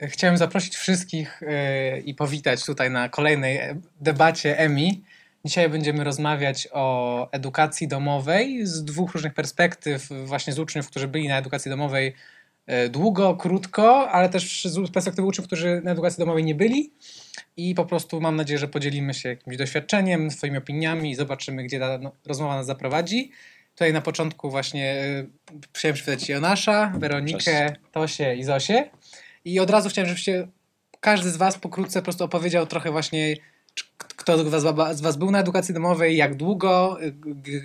chciałem zaprosić wszystkich yy, i powitać tutaj na kolejnej debacie EMI. Dzisiaj będziemy rozmawiać o edukacji domowej z dwóch różnych perspektyw, właśnie z uczniów, którzy byli na edukacji domowej yy, długo, krótko, ale też z perspektywy uczniów, którzy na edukacji domowej nie byli. I po prostu mam nadzieję, że podzielimy się jakimś doświadczeniem, swoimi opiniami i zobaczymy, gdzie ta no, rozmowa nas zaprowadzi. Tutaj na początku właśnie chciałem przywitać Jonasza, Weronikę, Cześć. Tosię i Zosię. I od razu chciałem, żebyście każdy z Was pokrótce po prostu opowiedział trochę właśnie, kto z was, z was był na edukacji domowej, jak długo,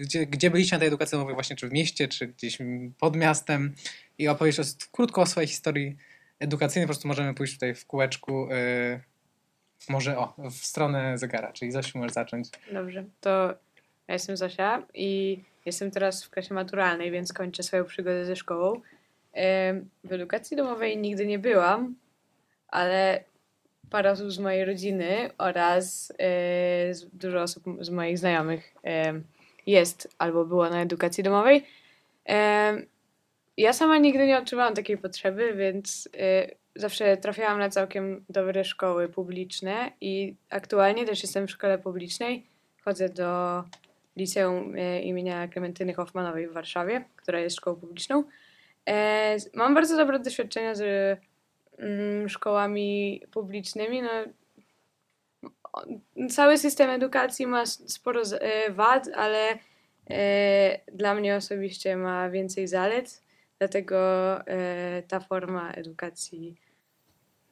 gdzie, gdzie byliście na tej edukacji domowej, właśnie czy w mieście, czy gdzieś pod miastem i opowiedzieć krótko o swojej historii edukacyjnej. Po prostu możemy pójść tutaj w kółeczku, yy, może o, w stronę zegara, czyli Zosiu możesz zacząć. Dobrze, to ja jestem Zosia i jestem teraz w klasie maturalnej, więc kończę swoją przygodę ze szkołą. W edukacji domowej nigdy nie byłam, ale parę osób z mojej rodziny oraz e, dużo osób z moich znajomych jest albo było na edukacji domowej. Ja sama nigdy nie odczuwałam takiej potrzeby, więc e, zawsze trafiałam na całkiem dobre szkoły publiczne i aktualnie też jestem w szkole publicznej. Chodzę do liceum e, imienia Klementyny Hoffmanowej w Warszawie, która jest szkołą publiczną. E, mam bardzo dobre doświadczenia z mm, szkołami publicznymi. No, cały system edukacji ma sporo e, wad, ale e, dla mnie osobiście ma więcej zalet, dlatego ta forma edukacji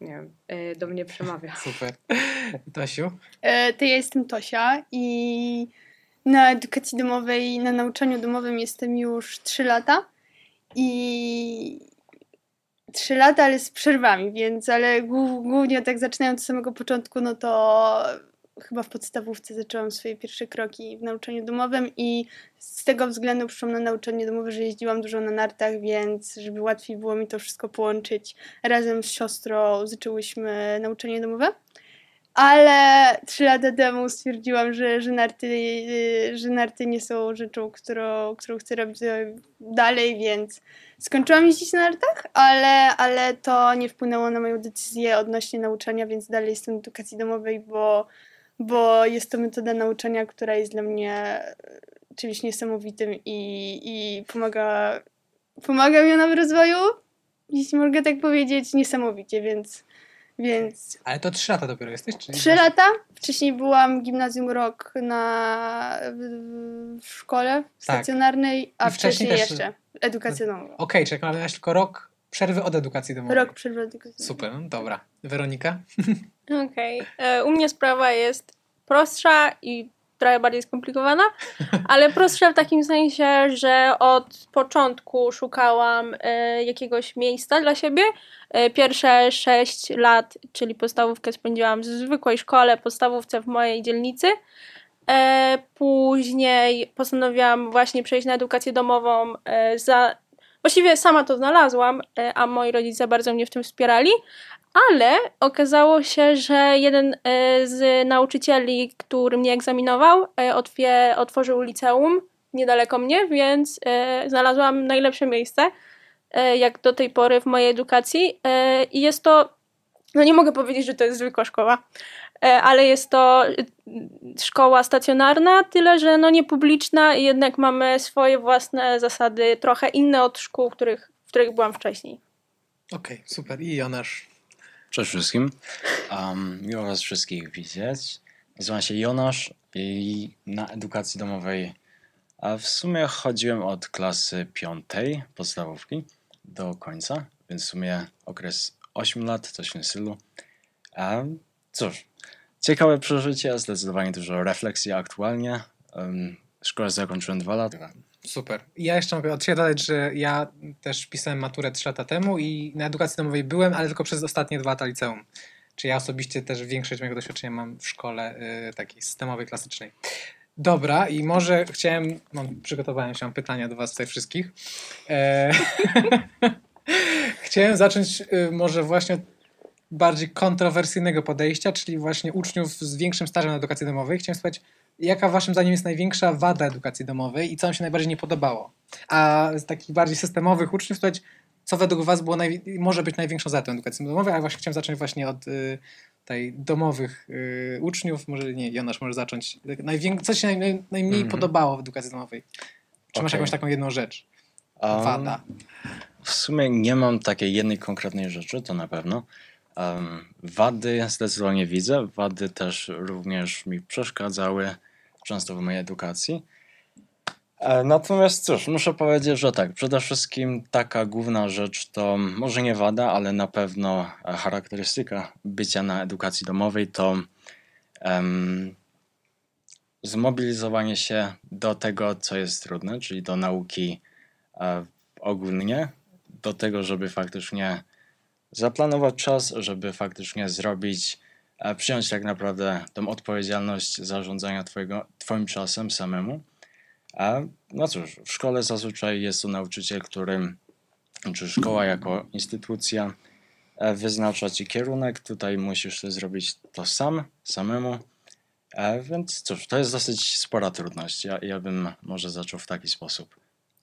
nie wiem, do mnie przemawia. Super. Tosiu? To ja jestem Tosia i na edukacji domowej, na nauczaniu domowym jestem już 3 lata. I trzy lata, ale z przerwami, więc ale głównie tak zaczynając od samego początku, no to chyba w podstawówce zaczęłam swoje pierwsze kroki w nauczaniu domowym i z tego względu przyszłam na nauczanie domowe, że jeździłam dużo na nartach, więc żeby łatwiej było mi to wszystko połączyć, razem z siostrą zaczęłyśmy nauczanie domowe ale trzy lata temu stwierdziłam, że, że, narty, y, że narty nie są rzeczą, którą, którą chcę robić dalej, więc skończyłam jeździć na nartach, ale, ale to nie wpłynęło na moją decyzję odnośnie nauczania, więc dalej jestem w edukacji domowej, bo, bo jest to metoda nauczania, która jest dla mnie czymś niesamowitym i, i pomaga, pomaga mi ona w rozwoju, jeśli mogę tak powiedzieć, niesamowicie, więc więc... Ale to trzy lata dopiero jesteś? Czy trzy lata. Wcześniej byłam gimnazjum rok na, w, w szkole tak. stacjonarnej, a wcześniej, wcześniej też... jeszcze edukację domową. Okej, okay, czyli mamy tylko rok przerwy od edukacji domowej. Rok przerwy od edukacji Super, no dobra. Weronika? Okej. Okay. E, u mnie sprawa jest prostsza i trochę bardziej skomplikowana, ale prostsza w takim sensie, że od początku szukałam e, jakiegoś miejsca dla siebie. E, pierwsze 6 lat, czyli podstawówkę spędziłam w zwykłej szkole, podstawówce w mojej dzielnicy. E, później postanowiłam właśnie przejść na edukację domową za Właściwie sama to znalazłam, a moi rodzice bardzo mnie w tym wspierali, ale okazało się, że jeden e, z nauczycieli, który mnie egzaminował, e, otwie, otworzył liceum niedaleko mnie, więc e, znalazłam najlepsze miejsce, jak do tej pory w mojej edukacji. I jest to, no nie mogę powiedzieć, że to jest zwykła szkoła, ale jest to szkoła stacjonarna, tyle że no nie publiczna i jednak mamy swoje własne zasady, trochę inne od szkół, których, w których byłam wcześniej. Okej, okay, super. I Jonasz, Cześć wszystkim. Um, miło Was wszystkich widzieć. Nazywam się Jonasz i na edukacji domowej a w sumie chodziłem od klasy piątej podstawówki do końca, więc w sumie okres 8 lat, coś w tym stylu. A cóż, ciekawe przeżycie, zdecydowanie dużo refleksji aktualnie. Um, szkołę zakończyłem dwa lata. Super. Ja jeszcze mogę od siebie dodać, że ja też pisałem maturę 3 lata temu i na edukacji domowej byłem, ale tylko przez ostatnie dwa lata liceum. Czy ja osobiście też większość mojego doświadczenia mam w szkole y, takiej systemowej, klasycznej. Dobra, i może chciałem, mam, przygotowałem się, mam pytania do Was tutaj wszystkich. E, chciałem zacząć y, może właśnie od bardziej kontrowersyjnego podejścia, czyli właśnie uczniów z większym stażem na edukacji domowej. Chciałem spytać, jaka waszym zdaniem jest największa wada edukacji domowej i co wam się najbardziej nie podobało? A z takich bardziej systemowych uczniów, słuchać, co według was było może być największą zaletą edukacji domowej, ale właśnie chciałem zacząć właśnie od y, tej domowych y, uczniów. Może nie, Jonasz może zacząć. Najwię... Co się naj, naj, najmniej Mhm. podobało w edukacji domowej? Czy masz Okej. jakąś taką jedną rzecz? Um, Wada. W sumie nie mam takiej jednej konkretnej rzeczy, to na pewno. Um, wady zdecydowanie widzę. Wady też również mi przeszkadzały często w mojej edukacji. E, Natomiast cóż, muszę powiedzieć, że tak, przede wszystkim taka główna rzecz to może nie wada, ale na pewno e, charakterystyka bycia na edukacji domowej to em, zmobilizowanie się do tego, co jest trudne, czyli do nauki e, ogólnie, do tego, żeby faktycznie zaplanować czas, żeby faktycznie zrobić, przyjąć tak naprawdę tą odpowiedzialność zarządzania twojego, twoim czasem samemu. A no cóż, w szkole zazwyczaj jest to nauczyciel, który, czy szkoła jako instytucja e, wyznacza ci kierunek. Tutaj musisz to zrobić to sam, samemu. E, Więc cóż, to jest dosyć spora trudność. Ja, ja bym może zaczął w taki sposób.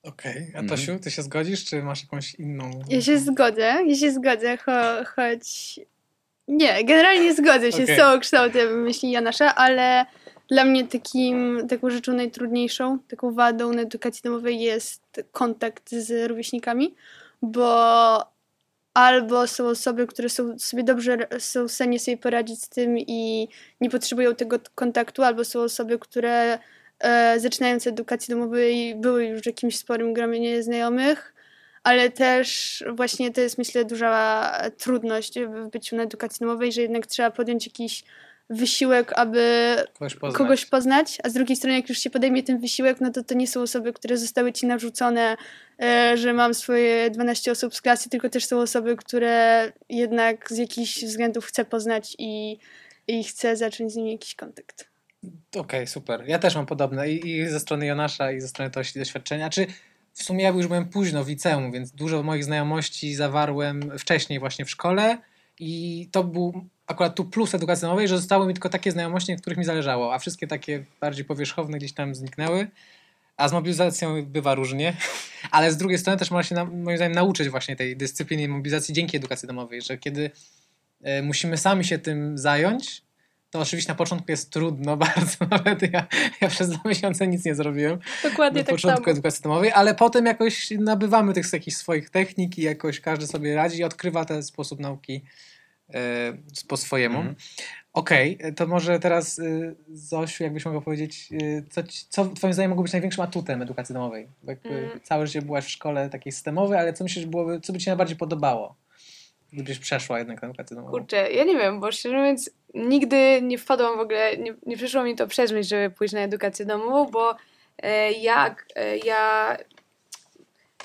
Okej. A Mhm. Tosiu, ty się zgodzisz, czy masz jakąś inną? Ja się zgodzę, ja się zgodzę, cho, choć... Nie, generalnie zgodzę się Okej. z całą kształtem myśli Janasza, ale dla mnie takim, taką rzeczą najtrudniejszą, taką wadą na edukacji domowej jest kontakt z rówieśnikami, bo albo są osoby, które są sobie dobrze, są w stanie sobie poradzić z tym i nie potrzebują tego kontaktu, albo są osoby, które e, zaczynając edukację domowej były już w jakimś sporym gronie znajomych, ale też właśnie to jest myślę duża trudność w byciu na edukacji domowej, że jednak trzeba podjąć jakiś wysiłek, aby Kogoś poznać. kogoś poznać, a z drugiej strony jak już się podejmie ten wysiłek, no to to nie są osoby, które zostały ci narzucone, e, że mam swoje 12 osób z klasy, tylko też są osoby, które jednak z jakichś względów chcę poznać i, i chcę zacząć z nimi jakiś kontakt. Okej, super. Ja też mam podobne i, i ze strony Jonasza, i ze strony Tosi doświadczenia. Czy w sumie ja już byłem późno w liceum, więc dużo moich znajomości zawarłem wcześniej właśnie w szkole i to był akurat tu plus edukacji domowej, że zostały mi tylko takie znajomości, na których mi zależało, a wszystkie takie bardziej powierzchowne gdzieś tam zniknęły. A z mobilizacją bywa różnie, ale z drugiej strony też można się, moim zdaniem, nauczyć właśnie tej dyscypliny mobilizacji dzięki edukacji domowej, że kiedy e, musimy sami się tym zająć, to oczywiście na początku jest trudno bardzo, nawet ja, ja przez dwa miesiące nic nie zrobiłem Dokładnie na tak początku samo. edukacji domowej, ale potem jakoś nabywamy tych jakichś swoich technik i jakoś każdy sobie radzi i odkrywa ten sposób nauki e, po swojemu. Mhm. Okej, to może teraz y, Zosiu, jakbyś mogła powiedzieć, y, co, co twoim zdaniem mogło być największym atutem edukacji domowej? Bo Jakby Mm. Całe życie byłaś w szkole takiej systemowej, ale co myślisz, byłoby, co by ci najbardziej podobało? Gdybyś przeszła jednak na edukację domową. Kurczę, ja nie wiem, bo szczerze mówiąc, nigdy nie wpadłam w ogóle, nie, nie przyszło mi to przez myśl, żeby pójść na edukację domową, bo e, jak e, ja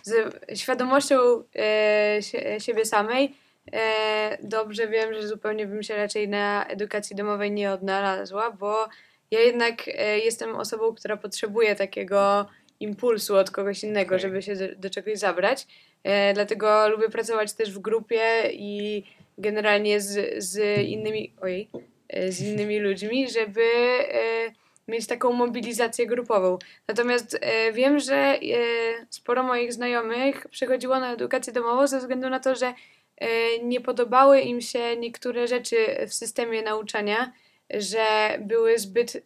z świadomością e, sie, siebie samej e, dobrze wiem, że zupełnie bym się raczej na edukacji domowej nie odnalazła, bo ja jednak e, jestem osobą, która potrzebuje takiego impulsu od kogoś innego, Okej. żeby się do, do czegoś zabrać. E, dlatego lubię pracować też w grupie i generalnie z, z innymi, ojej, e, z innymi ludźmi, żeby e, mieć taką mobilizację grupową. Natomiast e, wiem, że e, sporo moich znajomych przychodziło na edukację domową ze względu na to, że e, nie podobały im się niektóre rzeczy w systemie nauczania, że były zbyt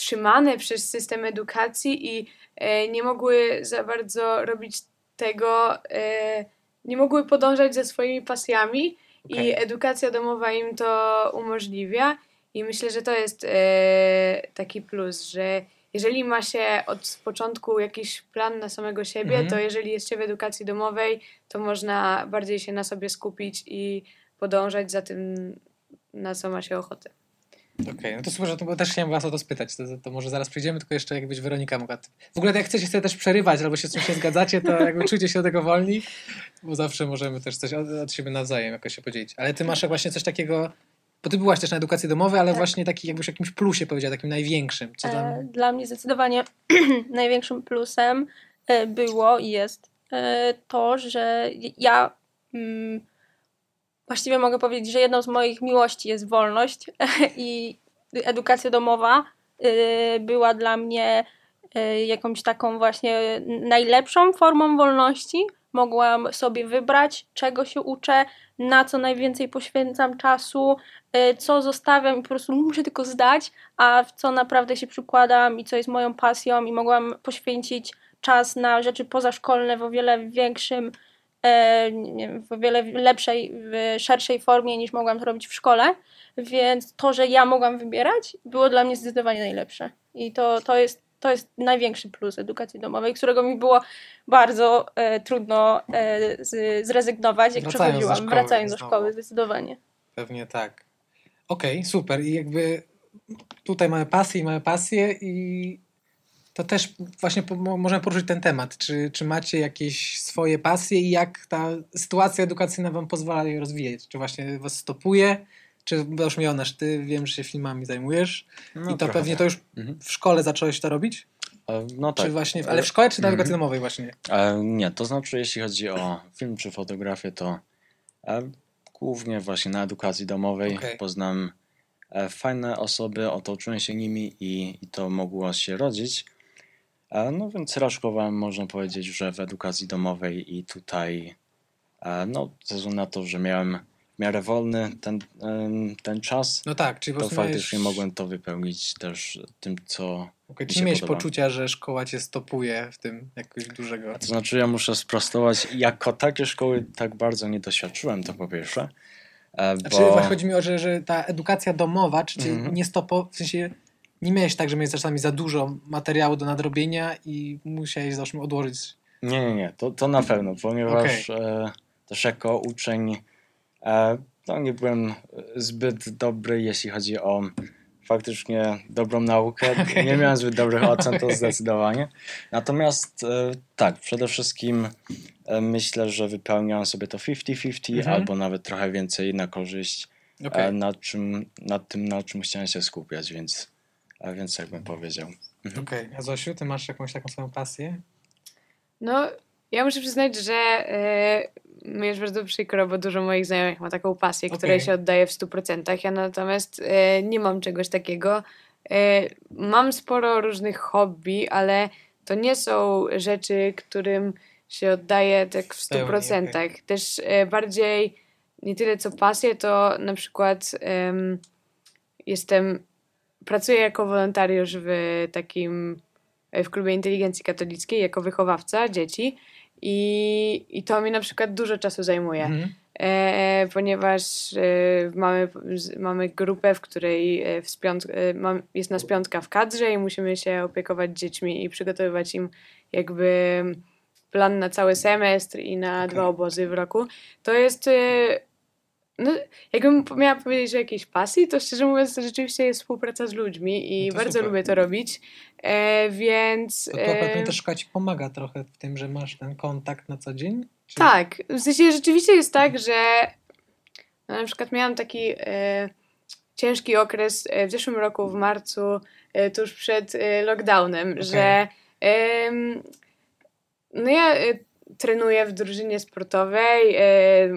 trzymane przez system edukacji i e, nie mogły za bardzo robić tego, e, nie mogły podążać za swoimi pasjami Okej. i edukacja domowa im to umożliwia. I myślę, że to jest e, taki plus, że jeżeli ma się od początku jakiś plan na samego siebie, Mhm. to jeżeli jest się w edukacji domowej, to można bardziej się na sobie skupić i podążać za tym, na co ma się ochotę. Okej, no to że to, bo też chciałem was o to spytać, to, to może zaraz przejdziemy, tylko jeszcze jakbyś Weronika mogła... W ogóle jak chcecie sobie też przerywać, albo się z czymś nie zgadzacie, to jakby czujcie się do tego wolni, bo zawsze możemy też coś od, od siebie nawzajem jakoś się podzielić. Ale ty masz właśnie coś takiego, bo ty byłaś też na edukacji domowej, ale Tak. właśnie taki jakbyś o jakimś plusie powiedziała, takim największym. Co E, tam... Dla mnie zdecydowanie największym plusem e, było i jest e, to, że ja mm, właściwie mogę powiedzieć, że jedną z moich miłości jest wolność i edukacja domowa e, była dla mnie y, jakąś taką właśnie najlepszą formą wolności. Mogłam sobie wybrać, czego się uczę, na co najwięcej poświęcam czasu, y, co zostawiam i po prostu muszę tylko zdać, a w co naprawdę się przykładam i co jest moją pasją i mogłam poświęcić czas na rzeczy pozaszkolne w o wiele większym, w o wiele lepszej, w szerszej formie niż mogłam to robić w szkole. Więc to, że ja mogłam wybierać, było dla mnie zdecydowanie najlepsze. I to, to, jest, to jest największy plus edukacji domowej, którego mi było bardzo e, trudno e, z, zrezygnować, jak Wracając do przechodziłam, szkoły wracając do znowu. szkoły, zdecydowanie. Pewnie tak. Okej, super. I jakby tutaj mamy pasję i mamy pasję i to też właśnie po, możemy poruszyć ten temat. Czy, czy macie jakieś swoje pasje i jak ta sytuacja edukacyjna wam pozwala je rozwijać? Czy właśnie was stopuje? Czy już Jonasz, ty wiem, że się filmami zajmujesz No, i to trochę pewnie tak. to już Mhm. w szkole zacząłeś to robić? E, No tak. Czy właśnie, ale w szkole czy na Mhm. edukacji domowej właśnie? E, nie, to znaczy jeśli chodzi o film czy fotografię, to e, głównie właśnie na edukacji domowej Okej. poznam fajne osoby, otoczyłem się nimi i, i to mogło się rodzić. No więc raczkowałem, można powiedzieć, że w edukacji domowej i tutaj, no ze względu na to, że miałem w miarę wolny ten, ten czas, No tak, czyli to faktycznie miałeś, mogłem to wypełnić też tym, co okay, czy się miałeś podoba. poczucia, że szkoła cię stopuje w tym jakoś dużego? To znaczy, ja muszę sprostować. Jako takiej szkoły tak bardzo nie doświadczyłem, to po pierwsze. E, Znaczy, bo... właśnie chodzi mi o, że, że ta edukacja domowa, czy, czy Mhm. nie stopo, w sensie nie miałeś tak, że miałeś czasami za dużo materiału do nadrobienia i musiałeś załóżmy odłożyć. Nie, nie, nie, to, to na pewno, ponieważ e, też jako uczeń e, no, nie byłem zbyt dobry, jeśli chodzi o faktycznie dobrą naukę. Nie miałem zbyt dobrych ocen, to zdecydowanie. Natomiast e, tak, przede wszystkim e, myślę, że wypełniałem sobie to 50-50 Mhm. albo nawet trochę więcej na korzyść Okej. e, nad, czym, nad tym, na czym chciałem się skupiać, więc, a więc jak bym powiedział. Mhm. Okej, a Zosiu, ty masz jakąś taką swoją pasję? No, ja muszę przyznać, że e, mi jest bardzo przykro, bo dużo moich znajomych ma taką pasję, której Okej. się oddaje w 100%. Ja natomiast e, nie mam czegoś takiego. E, mam sporo różnych hobby, ale to nie są rzeczy, którym się oddaje tak w W pełni, 100%. Też e, bardziej nie tyle co pasję, to na przykład em, jestem, pracuję jako wolontariusz w takim e, w klubie inteligencji katolickiej jako wychowawca dzieci i, i to mi na przykład dużo czasu zajmuje, Mhm. e, ponieważ e, mamy, mamy grupę, w której e, w spiąt, e, mam, jest nas piątka w kadrze i musimy się opiekować dziećmi i przygotowywać im jakby plan na cały semestr i na Okej. dwa obozy w roku. To jest e, no, jakbym miała powiedzieć o jakiejś pasji, to szczerze mówiąc to rzeczywiście jest współpraca z ludźmi i No bardzo super. lubię to robić, e, więc... To, to e, pewnie też szkoła ci pomaga trochę w tym, że masz ten kontakt na co dzień? Czy... Tak, w sensie rzeczywiście jest tak, że no, na przykład miałam taki e, ciężki okres e, w zeszłym roku w marcu, e, tuż przed e, lockdownem, Okej. że no ja trenuję w drużynie sportowej, e,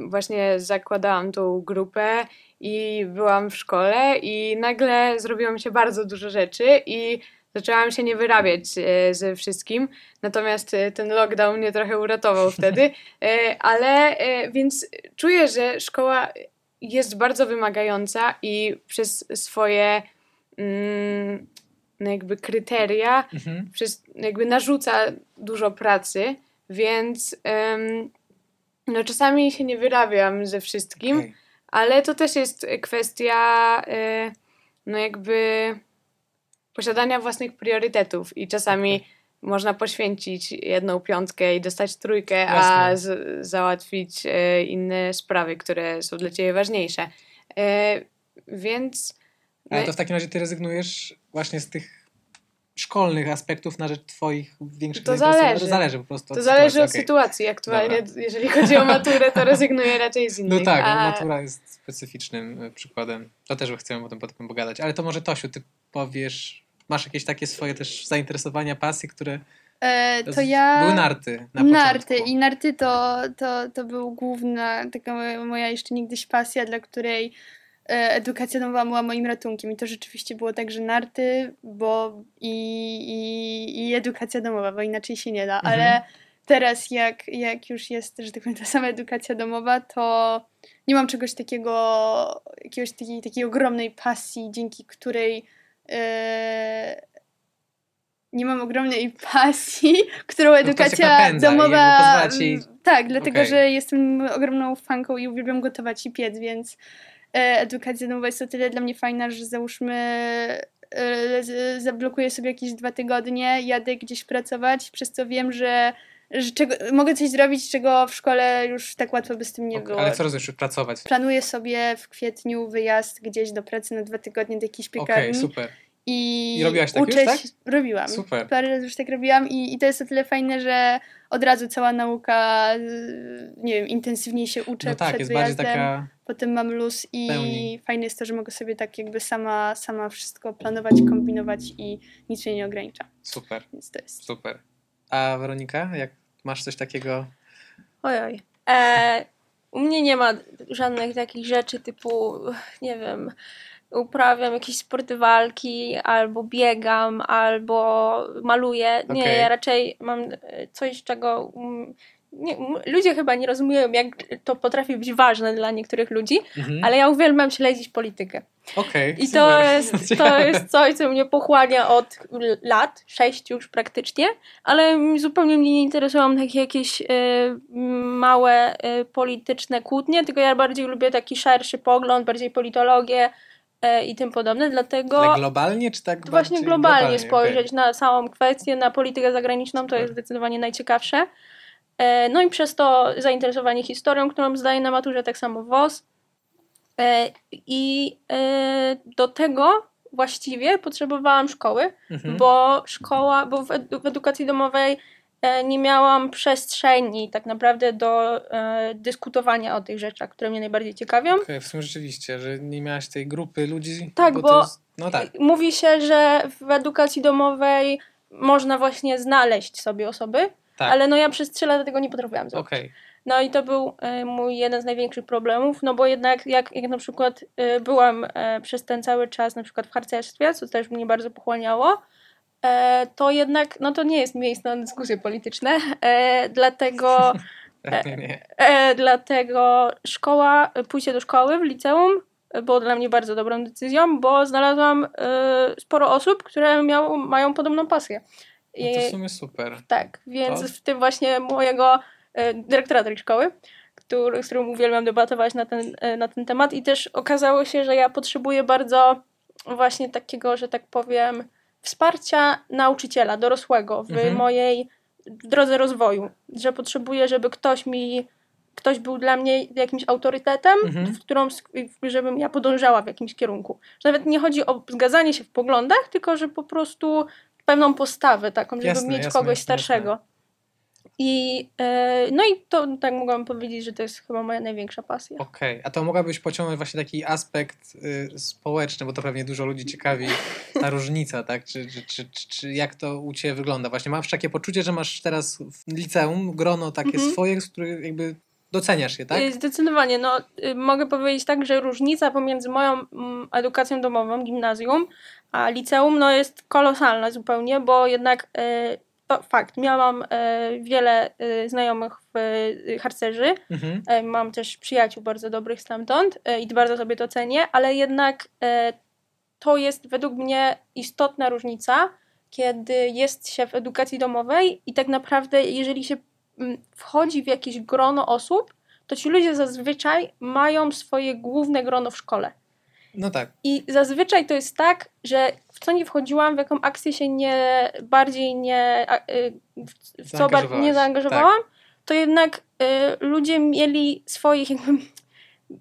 właśnie zakładałam tą grupę i byłam w szkole i nagle zrobiło mi się bardzo dużo rzeczy i zaczęłam się nie wyrabiać e, ze wszystkim. Natomiast e, ten lockdown mnie trochę uratował wtedy, ale więc czuję, że szkoła jest bardzo wymagająca i przez swoje mm, no jakby kryteria, Mhm. przez, jakby narzuca dużo pracy, więc no czasami się nie wyrabiam ze wszystkim, Okej. ale to też jest kwestia e, no jakby posiadania własnych priorytetów i czasami można poświęcić jedną piątkę i dostać trójkę, a Jasne. z, załatwić e, inne sprawy, które są dla ciebie ważniejsze. E, więc Ale no, to w takim razie ty rezygnujesz właśnie z tych szkolnych aspektów na rzecz twoich większych To zainteresowań? zależy. To zależy po prostu to od zależy sytuacji. od okej. sytuacji. Aktualnie, Dobra. jeżeli chodzi o maturę, to rezygnuję raczej z innych. No tak, a... no, matura jest specyficznym y, przykładem. To też chcemy o tym potem pogadać. Ale to może Tosiu, ty powiesz, masz jakieś takie swoje też zainteresowania, pasje, które E, to ja... były narty na narty początku. i narty to, to, to był główna taka moja, jeszcze niegdyś pasja, dla której e, edukacja domowa była moim ratunkiem i to rzeczywiście było tak, że narty, bo i, i, i edukacja domowa, bo inaczej się nie da, Mhm. ale teraz jak, jak już jest, że tak powiem, ta sama edukacja domowa, to nie mam czegoś takiego, jakiegoś takiej, takiej ogromnej pasji, dzięki której e, nie mam ogromnej pasji, którą No, edukacja napędza i domowa. ci- mm, Tak, dlatego Okej. że jestem ogromną fanką i uwielbiam gotować i piec, więc e, edukacja domowa jest o tyle dla mnie fajna, że załóżmy e, zablokuję sobie jakieś dwa tygodnie, jadę gdzieś pracować, przez co wiem, że, że czego, mogę coś zrobić, czego w szkole już tak łatwo by z tym nie Ok, było. Ale co rozumiesz, pracować? Planuję sobie w kwietniu wyjazd gdzieś do pracy na dwa tygodnie do jakiejś Okej, piekarni. super. I, I robiłaś tak już, uczę tak? Robiłam. Super. Parę razy już tak robiłam i, i to jest o tyle fajne, że od razu cała nauka, y, nie wiem, intensywniej się uczę No tak, przed jest bardziej wyjazdem, taka... potem mam luz i pełni. fajne jest to, że mogę sobie tak jakby sama, sama wszystko planować, kombinować i nic mnie nie ogranicza, Super, więc to jest... super. A Weronika, jak masz coś takiego? Ojoj. E, u mnie nie ma żadnych takich rzeczy typu, nie wiem, uprawiam jakieś sporty walki, albo biegam, albo maluję. Nie, Okej. ja raczej mam e, coś, czego mm, nie, ludzie chyba nie rozumieją, jak to potrafi być ważne dla niektórych ludzi, Mhm. ale ja uwielbiam śledzić politykę. Okej, I super. to jest, to jest coś, co mnie pochłania od lat, sześć już praktycznie, ale zupełnie mnie nie interesują takie jakieś e, małe e, polityczne kłótnie, tylko ja bardziej lubię taki szerszy pogląd, bardziej politologię i tym podobne, dlatego Ale globalnie, czy tak właśnie globalnie okej. spojrzeć na całą kwestię, na politykę zagraniczną, to jest zdecydowanie najciekawsze. E, No i przez to zainteresowanie historią, którą zdaję na maturze, tak samo WOS. E, I e, do tego właściwie potrzebowałam szkoły, Mhm. bo szkoła, bo w, edu- w edukacji domowej e, nie miałam przestrzeni tak naprawdę do e, dyskutowania o tych rzeczach, które mnie najbardziej ciekawią. Okej, w sumie rzeczywiście, że nie miałaś tej grupy ludzi. Tak, to bo- jest, No tak, Mówi się, że w edukacji domowej można właśnie znaleźć sobie osoby, tak. ale no ja przez trzy lata tego nie potrafiłam zrobić. Okej, No i to był e, mój jeden z największych problemów, no bo jednak jak, jak na przykład e, byłam e, przez ten cały czas na przykład w harcerstwie, co też mnie bardzo pochłaniało, e, to jednak, no to nie jest miejsce na dyskusje polityczne, e, dlatego, e, dlatego szkoła, pójście do szkoły w liceum e, było dla mnie bardzo dobrą decyzją, bo znalazłam e, sporo osób, które miało, mają podobną pasję. No to w I- sumie super. tak, więc To- w tym właśnie mojego e, dyrektora tej szkoły, który, z którym uwielbiam debatować na ten, e, na ten temat i też okazało się, że ja potrzebuję bardzo właśnie takiego, że tak powiem, wsparcia nauczyciela, dorosłego w Mhm. mojej drodze rozwoju, że potrzebuję, żeby ktoś mi, ktoś był dla mnie jakimś autorytetem, Mhm. w którą, żebym ja podążała w jakimś kierunku. Że nawet nie chodzi o zgadzanie się w poglądach, tylko że po prostu pewną postawę taką, żeby Jasne, mieć jasne, kogoś jasne, starszego. I, e, no i to tak mogłam powiedzieć, że to jest chyba moja największa pasja. Okej, a to mogłabyś pociągnąć właśnie taki aspekt y, społeczny, bo to pewnie dużo ludzi ciekawi, ta różnica, tak? Czy, czy, czy, czy, jak to u Ciebie wygląda? Właśnie masz takie poczucie, że masz teraz w liceum grono takie Mhm. swoje, z których jakby doceniasz je, tak? Y, Zdecydowanie. No, y, mogę powiedzieć tak, że różnica pomiędzy moją mm, edukacją domową, gimnazjum, a liceum no, jest kolosalna zupełnie, bo jednak y, to fakt, miałam y, wiele y, znajomych w y, harcerzy, Mhm. E, Mam też przyjaciół bardzo dobrych stamtąd e, i bardzo sobie to cenię, ale jednak e, to jest według mnie istotna różnica, kiedy jest się w edukacji domowej i tak naprawdę, jeżeli się wchodzi w jakieś grono osób, to ci ludzie zazwyczaj mają swoje główne grono w szkole. No tak, I zazwyczaj to jest tak, że co nie wchodziłam, w jaką akcję się nie bardziej nie, y, w, co Zaangażowałaś, nie zaangażowałam, to jednak y, ludzie mieli swoich jakby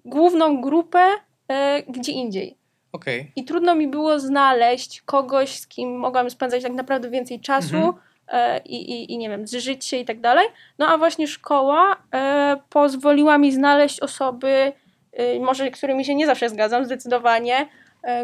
główną grupę y, gdzie indziej. okej. I trudno mi było znaleźć kogoś, z kim mogłam spędzać tak naprawdę więcej czasu Mhm. e, i, i, i nie wiem, zżyć się i tak dalej. No a właśnie szkoła e, pozwoliła mi znaleźć osoby, e, może którymi się nie zawsze zgadzam, zdecydowanie,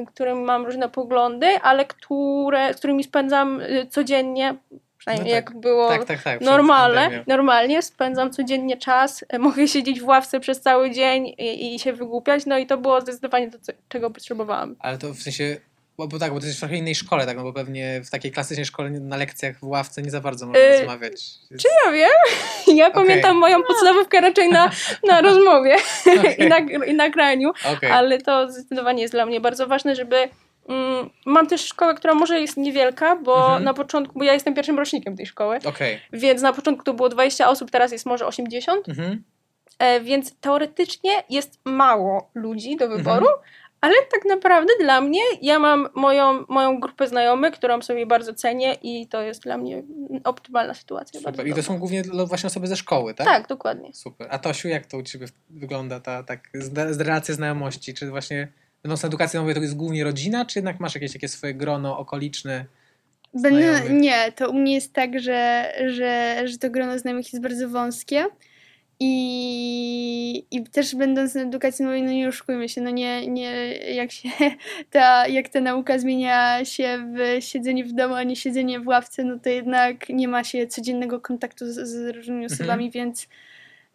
którym mam różne poglądy, ale które, z którymi spędzam e, codziennie Przynajmniej No tak. jak było Tak, tak, tak. normalne, normalnie spędzam codziennie czas, e, mogę siedzieć w ławce przez cały dzień i, i się wygłupiać, no i to było zdecydowanie to, czego potrzebowałam. Ale to w sensie, bo, bo tak, bo to jest w trochę innej szkole, tak, no bo pewnie w takiej klasycznej szkole na lekcjach w ławce nie za bardzo można Y, rozmawiać. Jest... Ja wiem, ja pamiętam moją podstawówkę raczej na, na rozmowie i, na, i nagraniu, Okej. ale to zdecydowanie jest dla mnie bardzo ważne, żeby. Mm, mam też szkołę, która może jest niewielka, bo Mhm. na początku, bo ja jestem pierwszym rocznikiem tej szkoły, Okej. więc na początku to było 20 osób, teraz jest może 80, Mhm. e, więc teoretycznie jest mało ludzi do wyboru, Mhm. Ale tak naprawdę dla mnie, ja mam moją, moją grupę znajomych, którą sobie bardzo cenię i to jest dla mnie optymalna sytuacja. Super. I to są głównie właśnie osoby ze szkoły, tak? Tak, dokładnie. Super. A Tosiu, jak to u Ciebie wygląda ta tak, z, relacja znajomości? Czy właśnie będąc na edukacji to jest głównie rodzina, czy jednak masz jakieś takie swoje grono okoliczne? Znajomych. nie, to u mnie jest tak, że, że, że to grono znajomych jest bardzo wąskie. I, I też będąc na edukacji no nie oszukujmy się, no nie, nie jak się ta, jak ta nauka zmienia się w siedzenie w domu, a nie siedzenie w ławce, no to jednak nie ma się codziennego kontaktu z, z różnymi osobami, więc,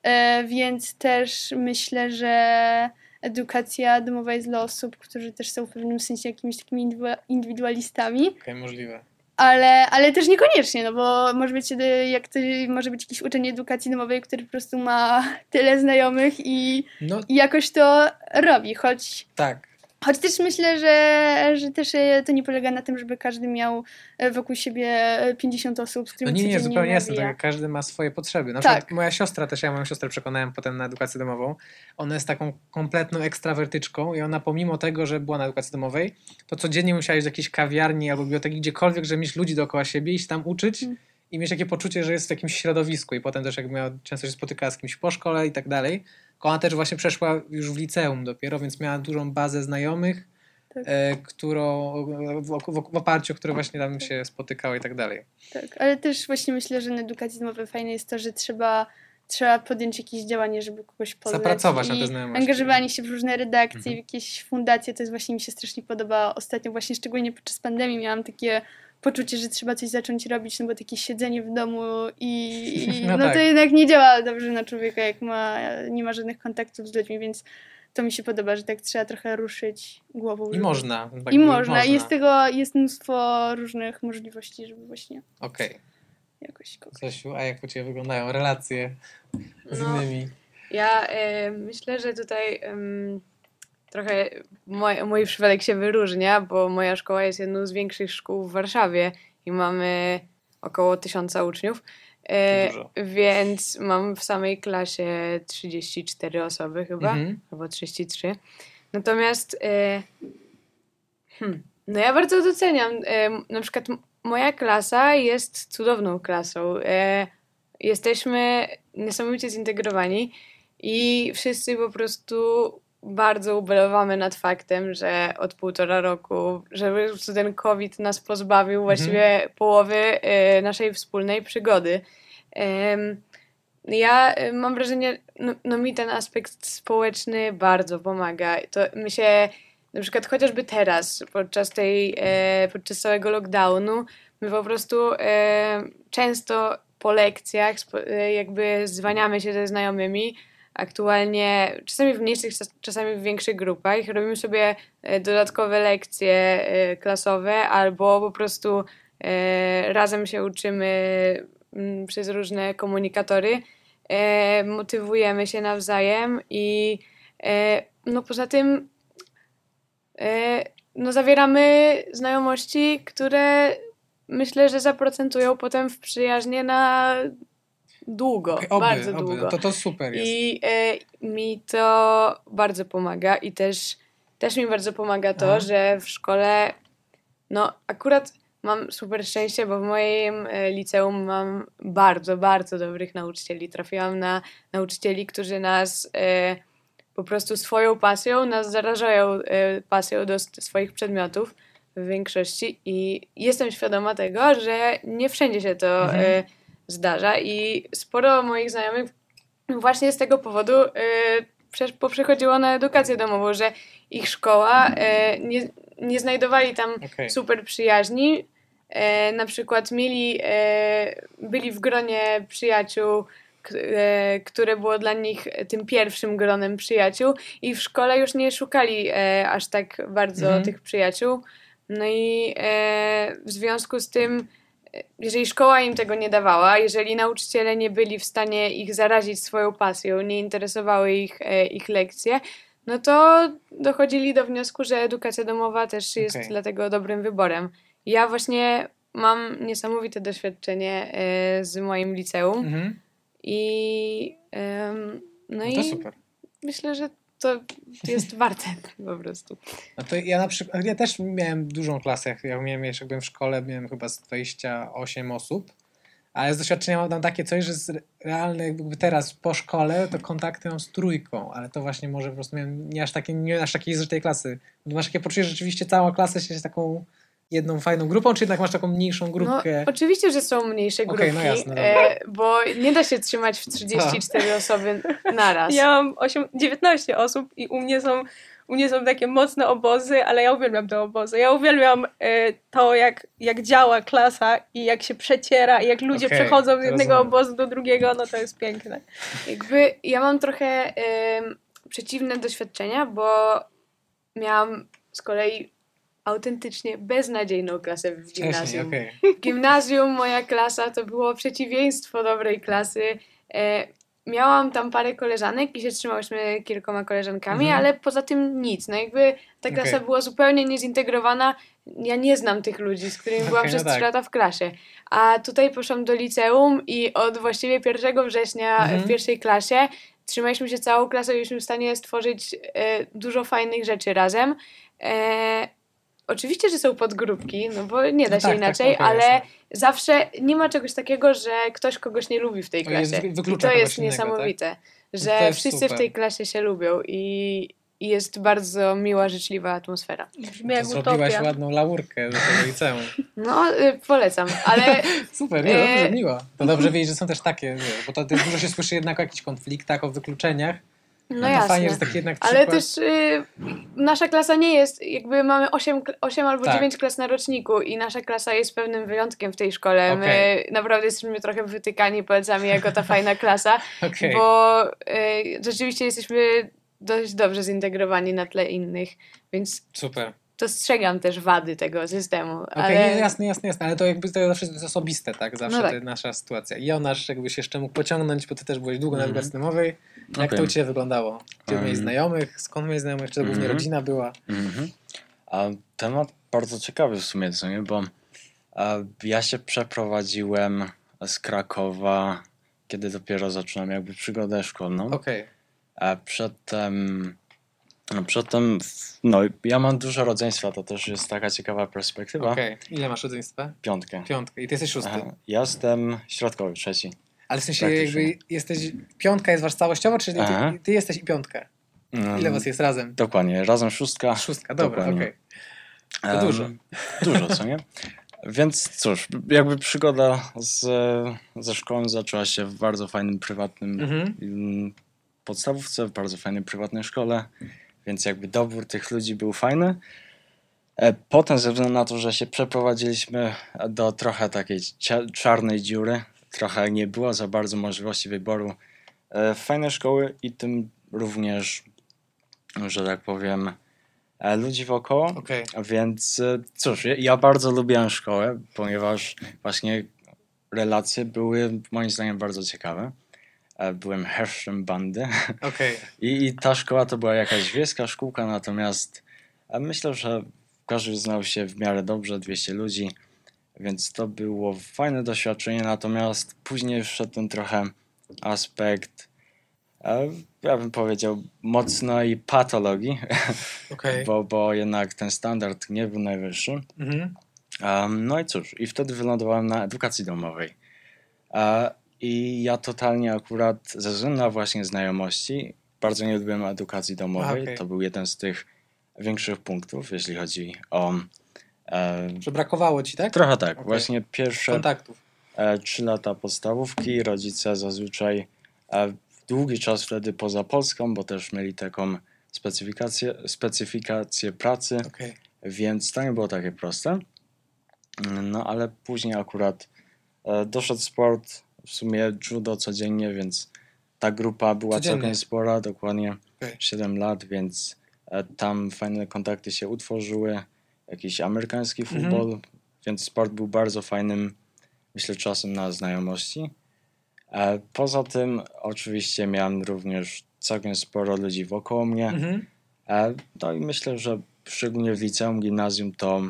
e, więc też myślę, że edukacja domowa jest dla osób, którzy też są w pewnym sensie jakimiś takimi indywidualistami. Okej, możliwe. Ale, ale też niekoniecznie, no bo może być, e, jak to, może być jakiś uczeń edukacji domowej, który po prostu ma tyle znajomych i, No i jakoś to robi, choć, tak. Choć też myślę, że, że też e, to nie polega na tym, żeby każdy miał e, wokół siebie e, 50 osób, z No którymi nie, nie, codziennie zupełnie jasne. Tak, każdy ma swoje potrzeby. Na Tak. moja siostra też, ja moją siostrę przekonałem potem na edukację domową. Ona jest taką kompletną ekstrawertyczką i ona pomimo tego, że była na edukacji domowej, to codziennie musiała iść do jakiejś kawiarni albo biblioteki, gdziekolwiek, żeby mieć ludzi dookoła siebie, iść tam uczyć Mm. i mieć takie poczucie, że jest w jakimś środowisku i potem też jak miała, często się spotykała z kimś po szkole i tak dalej. Ona też właśnie przeszła już w liceum dopiero, więc miała dużą bazę znajomych, Tak. e, którą, w, w, w oparciu o które właśnie tam się spotykała i tak dalej. Tak, ale też właśnie myślę, że na edukacji domowej fajne jest to, że trzeba, trzeba podjąć jakieś działanie, żeby kogoś poznać. Zapracować na te znajomości. Angażowanie się w różne redakcje, Mhm. w jakieś fundacje, to jest właśnie mi się strasznie podoba ostatnio, właśnie szczególnie podczas pandemii miałam takie poczucie, że trzeba coś zacząć robić, no bo takie siedzenie w domu i, i No no, tak. to jednak nie działa dobrze na człowieka, jak ma, nie ma żadnych kontaktów z ludźmi, więc to mi się podoba, że tak trzeba trochę ruszyć głową. I żeby- można. tak I można. I jest tego, jest mnóstwo różnych możliwości, żeby właśnie Okej. jakoś kogoś Zosiu, a jak u Ciebie wyglądają relacje z No, innymi? Ja e, myślę, że tutaj em, trochę moj, mój przypadek się wyróżnia, bo moja szkoła jest jedną z większych szkół w Warszawie i mamy około tysiąca uczniów. E, więc mam w samej klasie 34 osoby chyba, Mhm. albo 33. Natomiast e, hmm, no ja bardzo doceniam. E, na przykład moja klasa jest cudowną klasą. E, jesteśmy niesamowicie zintegrowani i wszyscy po prostu bardzo ubolewamy nad faktem, że od półtora roku, prostu ten COVID nas pozbawił właściwie połowy e, naszej wspólnej przygody. Ja e, mam wrażenie, no, no mi ten aspekt społeczny bardzo pomaga. To my się, na przykład chociażby teraz, podczas tej, e, podczas całego lockdownu, my po prostu często po lekcjach jakby zwaniamy się ze znajomymi, aktualnie czasami w mniejszych, czas- czasami w większych grupach, robimy sobie e, dodatkowe lekcje e, klasowe albo po prostu e, razem się uczymy mm, przez różne komunikatory, motywujemy się nawzajem i no poza tym no zawieramy znajomości, które myślę, że zaprocentują potem w przyjaźnie na długo, Okej, oby, bardzo oby. długo. To, to super jest. I e, mi to bardzo pomaga i też, też mi bardzo pomaga to, Aha. że w szkole, no akurat mam super szczęście, bo w moim e, liceum mam bardzo, bardzo dobrych nauczycieli. Trafiłam na nauczycieli, którzy nas e, po prostu swoją pasją, nas zarażają pasją do swoich przedmiotów w większości i jestem świadoma tego, że nie wszędzie się to Mhm. e, zdarza i sporo moich znajomych właśnie z tego powodu y, przecież poprzechodziło na edukację domową, że ich szkoła y, nie, nie znajdowali tam Okej. super przyjaźni, e, na przykład mieli, e, byli w gronie przyjaciół, e, które było dla nich tym pierwszym gronem przyjaciół i w szkole już nie szukali aż tak bardzo Mhm. tych przyjaciół. No i w związku z tym, jeżeli szkoła im tego nie dawała, jeżeli nauczyciele nie byli w stanie ich zarazić swoją pasją, nie interesowały ich, e, ich lekcje, no to dochodzili do wniosku, że edukacja domowa też jest Okej. dlatego dobrym wyborem. Ja właśnie mam niesamowite doświadczenie e, z moim liceum Mhm. i no, No i super. myślę, że to jest warte po prostu. No to ja na przykład, ja też miałem dużą klasę, jak miałem jak byłem w szkole, miałem chyba z 28 osób, ale z doświadczenia mam takie coś, że realne jakby teraz po szkole to kontakty mam z trójką, ale to właśnie może po prostu miałem nie aż takie, nie aż takiej z tej klasy. Masz takie poczucie, że rzeczywiście cała klasa się taką jedną fajną grupą, czy jednak masz taką mniejszą No, grupkę? oczywiście, że są mniejsze Okej, grupki, no jasne, e, bo nie da się trzymać w 34 osoby naraz. Ja mam 8, 19 osób i u mnie są u mnie są takie mocne obozy, ale ja uwielbiam te obozy. Ja uwielbiam e, to, jak, jak działa klasa i jak się przeciera i jak ludzie Okej, przechodzą z jednego rozumiem. obozu do drugiego, no to jest piękne. Jakby ja mam trochę em, przeciwne doświadczenia, bo miałam z kolei autentycznie beznadziejną klasę w Wcześniej, gimnazjum. W gimnazjum moja klasa to było przeciwieństwo dobrej klasy. E, miałam tam parę koleżanek i się trzymałyśmy kilkoma koleżankami, Mhm. ale poza tym nic. No jakby ta klasa Okej. była zupełnie niezintegrowana. Ja nie znam tych ludzi, z którymi byłam Okej, no przez trzy tak. lata w klasie. A tutaj poszłam do liceum i od właściwie 1 września Mhm. w pierwszej klasie trzymaliśmy się całą klasą i byliśmy w stanie stworzyć e, dużo fajnych rzeczy razem. E, oczywiście, że są podgrupki, no bo nie da No się tak, inaczej, tak, tak, ale jasne. zawsze nie ma czegoś takiego, że ktoś kogoś nie lubi w tej To jest- klasie. I to jest innego, niesamowite, To że jest wszyscy super. w tej klasie się lubią i, jest bardzo miła, życzliwa atmosfera. Brzmi jak To zrobiłaś utopia. ładną laurkę do tego liceum. No, y, polecam, ale Super, nie, dobrze, E, miło. To dobrze wiedzieć, że są też takie, bo to też dużo się słyszy jednak o jakichś konfliktach, o wykluczeniach. No, to jasne. fajnie, że taki jednak Ale przykład... też y, nasza klasa nie jest, jakby mamy 8, 8 albo Tak. 9 klas na roczniku i nasza klasa jest pewnym wyjątkiem w tej szkole. Okej. My naprawdę jesteśmy trochę wytykani palcami jako ta fajna klasa, Okej. bo y, rzeczywiście jesteśmy dość dobrze zintegrowani na tle innych, więc Super. Dostrzegam też wady tego systemu. Okej, ale... jasne, jasne, jasne, ale to jakby to zawsze jest osobiste, tak? Zawsze No tak. nasza sytuacja. I Jonasz jakbyś jeszcze mógł pociągnąć, bo ty też byłeś długo na Mhm. edukacji domowej. Jak Okej. to u ciebie wyglądało? Gdzie Um. miałeś znajomych? Skąd miałeś znajomych? Czy to głównie Mhm. rodzina była? Mhm. A temat bardzo ciekawy w sumie, co nie? Bo a, ja się przeprowadziłem z Krakowa, kiedy dopiero zaczynam jakby przygodę szkolną. Okej, A przedtem, no przedtem, no ja mam dużo rodzeństwa, to też jest taka ciekawa perspektywa. okej. Ile masz rodzeństwa? Piątkę. Piątkę. I ty jesteś szósty. Aha, ja jestem środkowy, trzeci. Ale w sensie Praktycznie. jakby jesteś... Piątka jest wasz całościowo, czy Aha. ty, ty jesteś i piątka? Mm, Ile was jest razem? Dokładnie, razem szóstka. Szóstka, dobra, okej. Dokładnie. To Em, dużo. Dużo, co nie? Więc cóż, jakby przygoda z, ze szkołą zaczęła się w bardzo fajnym, prywatnym Mhm. mm, podstawówce, w bardzo fajnej, prywatnej szkole, więc jakby dobór tych ludzi był fajny. E, Potem ze względu na to, że się przeprowadziliśmy do trochę takiej czarnej dziury, trochę nie było za bardzo możliwości wyboru e, fajne szkoły i tym również, że tak powiem, e, ludzi wokoło. Okej. Więc cóż, ja bardzo lubiłem szkołę, ponieważ właśnie relacje były moim zdaniem bardzo ciekawe. Byłem herszem bandy Okej. i, i ta szkoła to była jakaś wiejska szkółka, natomiast myślę, że każdy znał się w miarę dobrze, 200 ludzi, więc to było fajne doświadczenie, natomiast później wszedł ten trochę aspekt, ja bym powiedział, mocnej patologii, Okej. bo, bo jednak ten standard nie był najwyższy. Mhm. Um, no i cóż, i wtedy wylądowałem na edukacji domowej. E, I ja totalnie akurat ze względu na właśnie znajomości bardzo nie lubiłem edukacji domowej. Okej. To był jeden z tych większych punktów, jeśli chodzi o. E, Że brakowało ci, tak? trochę tak, Okej. właśnie pierwsze Kontaktów. e, trzy lata podstawówki. Rodzice zazwyczaj e, długi czas wtedy poza Polską, bo też mieli taką specyfikację, specyfikację pracy Okej. więc to nie było takie proste. No ale później akurat e, doszedł sport, w sumie judo codziennie, więc ta grupa była Codziennie? całkiem spora, dokładnie Okej. 7 lat, więc e, tam fajne kontakty się utworzyły, jakiś amerykański Mhm. futbol, więc sport był bardzo fajnym, myślę, czasem na znajomości. E, Poza tym oczywiście miałem również całkiem sporo ludzi wokoło mnie. Mhm. E, No i myślę, że szczególnie w liceum, gimnazjum to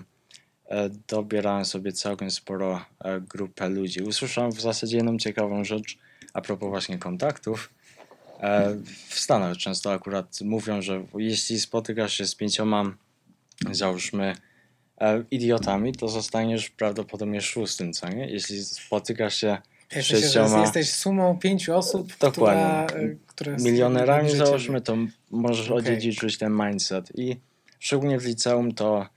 dobierałem sobie całkiem sporo e, grupę ludzi. Usłyszałem w zasadzie jedną ciekawą rzecz a propos właśnie kontaktów. E, W Stanach często akurat mówią, że jeśli spotykasz się z pięcioma, załóżmy, e, idiotami, to zostaniesz prawdopodobnie szóstym, co nie? Jeśli spotykasz się że Sześcioma. jesteś sumą pięciu osób, Dokładnie. która, e, które milionerami załóżmy, to możesz Okej. odziedziczyć ten mindset. I szczególnie w liceum to e,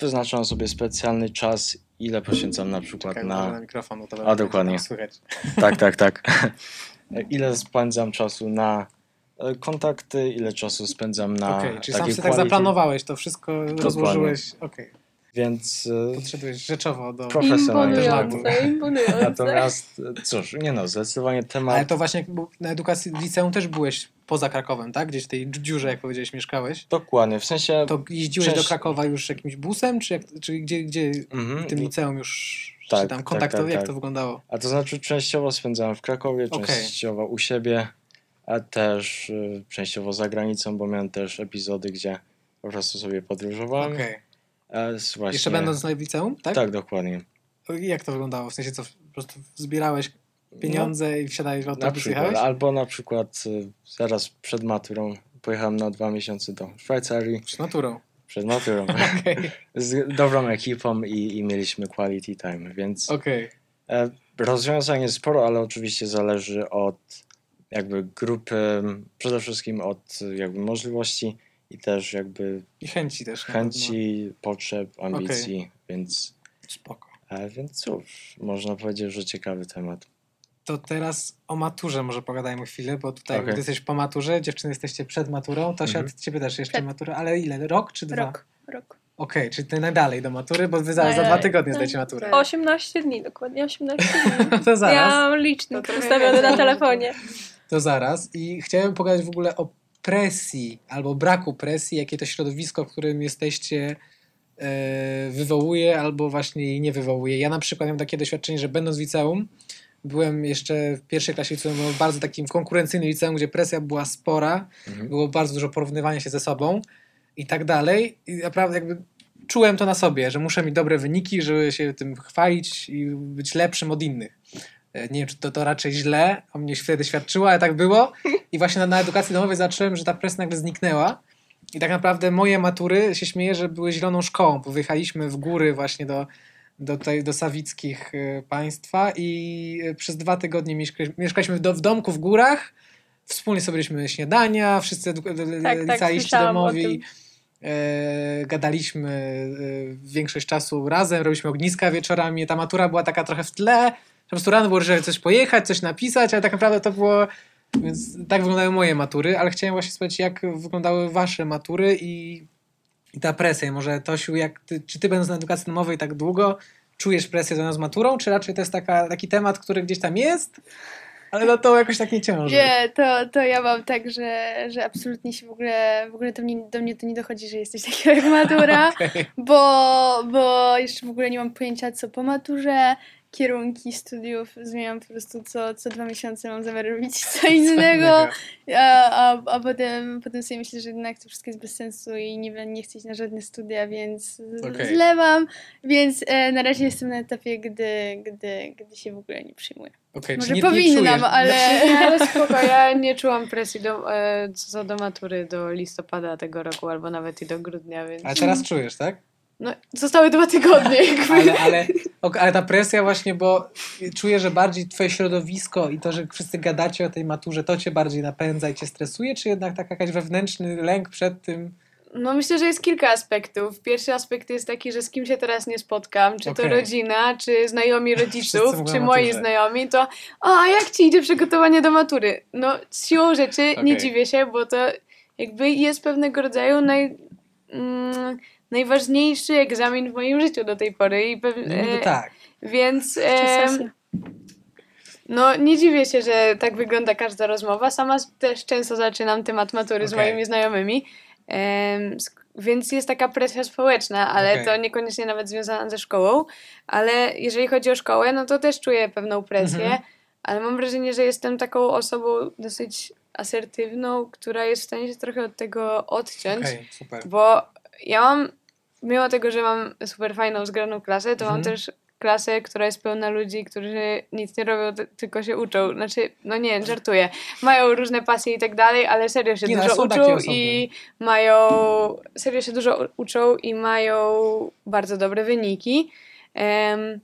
wyznaczam sobie specjalny czas, ile poświęcam na przykład Czekaj, na na... mikrofon, bo to A, dokładnie. Słychać. Tak, tak, tak. Ile spędzam czasu na e, kontakty, ile czasu spędzam na Okej, czyli sam sobie tak quality, zaplanowałeś, to wszystko rozłożyłeś. Okej, Więc e, podszedłeś rzeczowo do... profesjonalnie. Imponujące, imponujące. Natomiast e, cóż, nie no, zdecydowanie temat... Ale to właśnie na edukacji w liceum też byłeś poza Krakowem, tak? Gdzieś w tej dziurze, jak powiedziałeś, mieszkałeś. Dokładnie, w sensie... To jeździłeś Przecież- do Krakowa już jakimś busem, czy, jak, czy gdzie, gdzie Mhm, w tym liceum już Tak, czy tam tak, kontaktowy, tak, jak tak. to wyglądało? A to znaczy częściowo spędzałem w Krakowie, Okej. częściowo u siebie, a też y, częściowo za granicą, bo miałem też epizody, gdzie po prostu sobie podróżowałem. Okej. E, właśnie... Jeszcze będąc w liceum, tak? Tak, dokładnie. Jak to wyglądało? W sensie co, po prostu zbierałeś pieniądze i wsiadałeś w No, na autobus i przykład, albo na przykład y, zaraz przed maturą pojechałem na dwa miesiące do Szwajcarii, Przed naturą. przed maturą, Okej, z dobrą ekipą i, i mieliśmy quality time, więc okej. E, Rozwiązań jest sporo, ale oczywiście zależy od jakby grupy, przede wszystkim od jakby możliwości i też jakby I chęci też. na chęci, potrzeb, ambicji, więc, pewno. Spoko. e, więc cóż, można powiedzieć, że ciekawy temat. To teraz o maturze może pogadajmy chwilę, bo tutaj Okej. gdy jesteś po maturze, dziewczyny jesteście przed maturą, to się Mhm. od ciebie też jeszcze Przed. matura, ale ile? Rok czy dwa? Rok, rok. Okej, czyli ty najdalej do matury, bo wy za, za Najdalej. dwa tygodnie zdajecie maturę. 18 dni, dokładnie 18 dni. To zaraz. Ja mam licznik To trochę ustawiony więcej. na telefonie. To zaraz. I chciałem pogadać w ogóle o presji albo braku presji, jakie to środowisko, w którym jesteście, e, wywołuje albo właśnie jej nie wywołuje. Ja na przykład miałem takie doświadczenie, że będąc w liceum, byłem jeszcze w pierwszej klasie liceum, byłem w bardzo takim konkurencyjnym liceum, gdzie presja była spora, Mhm. było bardzo dużo porównywania się ze sobą i tak dalej. I naprawdę jakby czułem to na sobie, że muszę mieć dobre wyniki, żeby się tym chwalić i być lepszym od innych. E, Nie wiem, czy to, to raczej źle o mnie wtedy świadczyło, ale tak było. I właśnie na, na edukacji domowej zacząłem, że ta presja nagle zniknęła. I tak naprawdę moje matury, się śmieję, że były zieloną szkołą, bo wyjechaliśmy w góry właśnie do, do, tutaj, do sawickich e, państwa i e, przez dwa tygodnie mieszka- mieszkaliśmy w, do, w domku w górach, wspólnie sobie byliśmy śniadania, wszyscy Tak, tak, licealiści o domowi. E, gadaliśmy e, większość czasu razem, robiliśmy ogniska wieczorami. Ta matura była taka trochę w tle. Po prostu rano było, że coś pojechać, coś napisać, ale tak naprawdę to było. Więc tak wyglądały moje matury, ale chciałem właśnie spytać, jak wyglądały wasze matury i, i ta presja. Może Tosiu, jak ty, czy ty będąc na edukacji domowej tak długo, czujesz presję związaną z maturą, czy raczej to jest taka, taki temat, który gdzieś tam jest, ale na to jakoś tak nie ciąży? Nie, to, to ja mam tak, że, że absolutnie się w ogóle, w ogóle do mnie, do mnie to nie dochodzi, że jesteś takiego jak matura, Okej. bo, bo jeszcze w ogóle nie mam pojęcia co po maturze, kierunki studiów zmieniam po prostu co, co dwa miesiące, mam zamiar robić co innego, a, a, a potem, potem sobie myślę, że jednak to wszystko jest bez sensu i nie, nie chcę iść na żadne studia, więc Okej. zlewam, więc e, na razie jestem na etapie, gdy, gdy, gdy się w ogóle nie przyjmuję. Okej, Może nie, powinnam, nie ale... Nie, ale spoko, ja nie czułam presji do, e, co do matury do listopada tego roku, albo nawet i do grudnia, więc... Ale teraz czujesz, tak? No, zostały dwa tygodnie. Ale, ale, ok, ale ta presja właśnie, bo czuję, że bardziej twoje środowisko i to, że wszyscy gadacie o tej maturze, to cię bardziej napędza i cię stresuje, czy jednak tak jakaś wewnętrzny lęk przed tym? No myślę, że jest kilka aspektów. Pierwszy aspekt jest taki, że z kim się teraz nie spotkam, czy Okej. to rodzina, czy znajomi rodziców, czy moi znajomi, to o, a jak ci idzie przygotowanie do matury? No z siłą rzeczy nie Okej. dziwię się, bo to jakby jest pewnego rodzaju naj, mm, najważniejszy egzamin w moim życiu do tej pory. I No e, tak. Więc sesja. no nie dziwię się, że tak wygląda każda rozmowa. Sama też często zaczynam temat matury z Okej. moimi znajomymi. Sk- więc jest taka presja społeczna, ale Okej. to niekoniecznie nawet związana ze szkołą. Ale jeżeli chodzi o szkołę, no to też czuję pewną presję. Mhm. Ale mam wrażenie, że jestem taką osobą dosyć asertywną, która jest w stanie się trochę od tego odciąć. Okej, super. Bo ja mam, mimo tego, że mam super fajną, zgraną klasę, to mam Mhm. też klasę, która jest pełna ludzi, którzy nic nie robią, ty- tylko się uczą. Znaczy, no nie, żartuję. Mają różne pasje i tak dalej, ale serio się no, dużo uczą i mają, serio się dużo uczą i mają bardzo dobre wyniki. Em,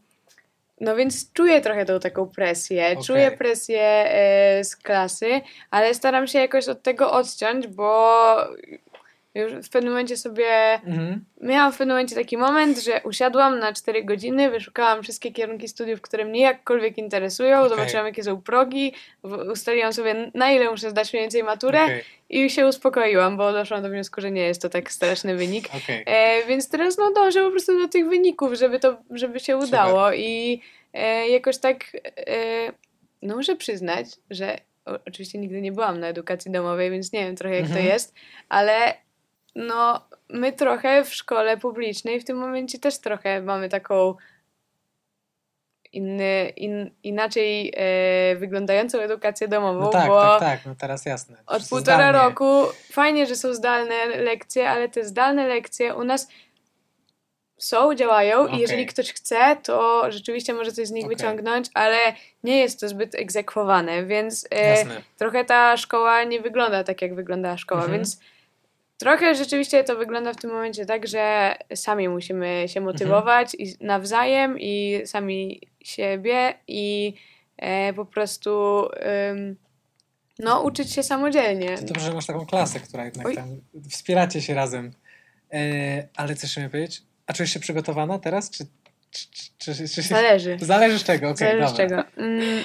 no więc czuję trochę tą taką presję. Okej. Czuję presję e, z klasy, ale staram się jakoś od tego odciąć, bo już w pewnym momencie sobie. Mhm. Miałam w pewnym momencie taki moment, że usiadłam na 4 godziny, wyszukałam wszystkie kierunki studiów, które mnie jakkolwiek interesują, Okej. zobaczyłam jakie są progi, ustaliłam sobie na ile muszę zdać mniej więcej maturę Okej, i się uspokoiłam, bo doszłam do wniosku, że nie jest to tak straszny wynik. okej. E, więc teraz no dążę po prostu do tych wyników, żeby to, żeby się Super. udało i e, jakoś tak e, no muszę przyznać, że o, oczywiście nigdy nie byłam na edukacji domowej, więc nie wiem trochę jak Mhm. to jest, ale no my trochę w szkole publicznej w tym momencie też trochę mamy taką inny, in, inaczej e, wyglądającą edukację domową, No tak, bo tak, tak, no teraz jasne. od Zdalnie. półtora roku fajnie, że są zdalne lekcje, ale te zdalne lekcje u nas są, działają Okej. i jeżeli ktoś chce, to rzeczywiście może coś z nich Okej. wyciągnąć, ale nie jest to zbyt egzekwowane, więc e, trochę ta szkoła nie wygląda tak, jak wyglądała szkoła, Mhm. więc trochę rzeczywiście to wygląda w tym momencie tak, że sami musimy się motywować i nawzajem i sami siebie i e, po prostu ym, no, uczyć się samodzielnie. To dobrze, że masz taką klasę, która jednak Oj. tam wspieracie się razem. E, ale co jeszcze powiedzieć? A czujesz się przygotowana teraz? Czy, czy, czy, czy, czy się... Zależy. Zależy z czego, okej, Zależy z dobra. czego. Mm,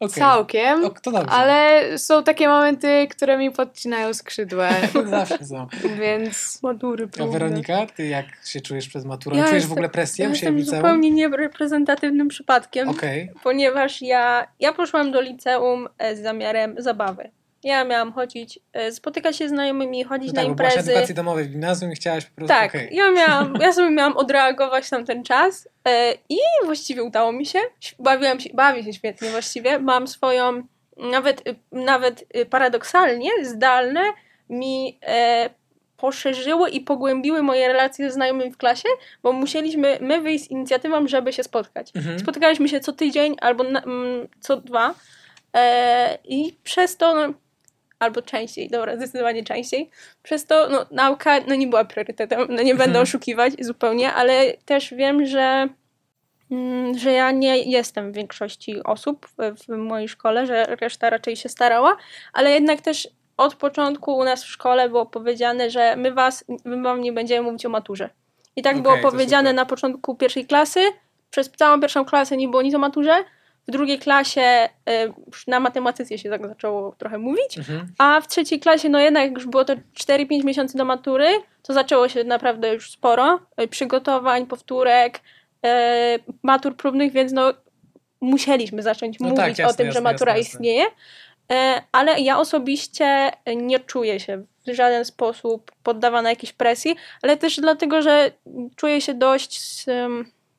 Okej. Całkiem, O, to dobrze. ale są takie momenty, które mi podcinają skrzydła, Zawsze są. więc Madury, A próbne. Weronika, ty jak się czujesz przed maturą? Ja czujesz w jestem- ogóle presję Ja w jestem liceum? zupełnie niereprezentatywnym przypadkiem, Okej. ponieważ ja, ja poszłam do liceum e, z zamiarem zabawy. Ja miałam chodzić, e, spotykać się z znajomymi, chodzić No na tak, na imprezy. edukacji domowej w gimnazjum i chciałaś po prostu... Tak, okej. ja miałam, ja sobie miałam odreagować tam ten czas e, i właściwie udało mi się. Bawiłam się, bawię się świetnie właściwie. Mam swoją, nawet, y, nawet y, paradoksalnie, zdalne mi e, poszerzyły i pogłębiły moje relacje ze znajomymi w klasie, bo musieliśmy my wyjść z inicjatywą, żeby się spotkać. Mhm. Spotykaliśmy się co tydzień albo na, mm, co dwa i przez to, no, albo częściej, dobra, zdecydowanie częściej, przez to no, nauka no, nie była priorytetem, no, nie będę Mhm. oszukiwać zupełnie, ale też wiem, że, mm, że ja nie jestem w większości osób w, w mojej szkole, że reszta raczej się starała, ale jednak też od początku u nas w szkole było powiedziane, że my was, my wam nie będziemy mówić o maturze. I tak Okej, było powiedziane na początku pierwszej klasy, przez całą pierwszą klasę nie było nic o maturze, w drugiej klasie y, na matematyce się tak zaczęło trochę mówić, Mhm. a w trzeciej klasie, no jednak już było to 4-5 miesięcy do matury, to zaczęło się naprawdę już sporo y, przygotowań, powtórek, y, matur próbnych, więc no musieliśmy zacząć No mówić tak, jasne, o tym, że jasne, matura jasne, istnieje. Ale ja osobiście nie czuję się w żaden sposób poddawana jakiejś presji, ale też dlatego, że czuję się dość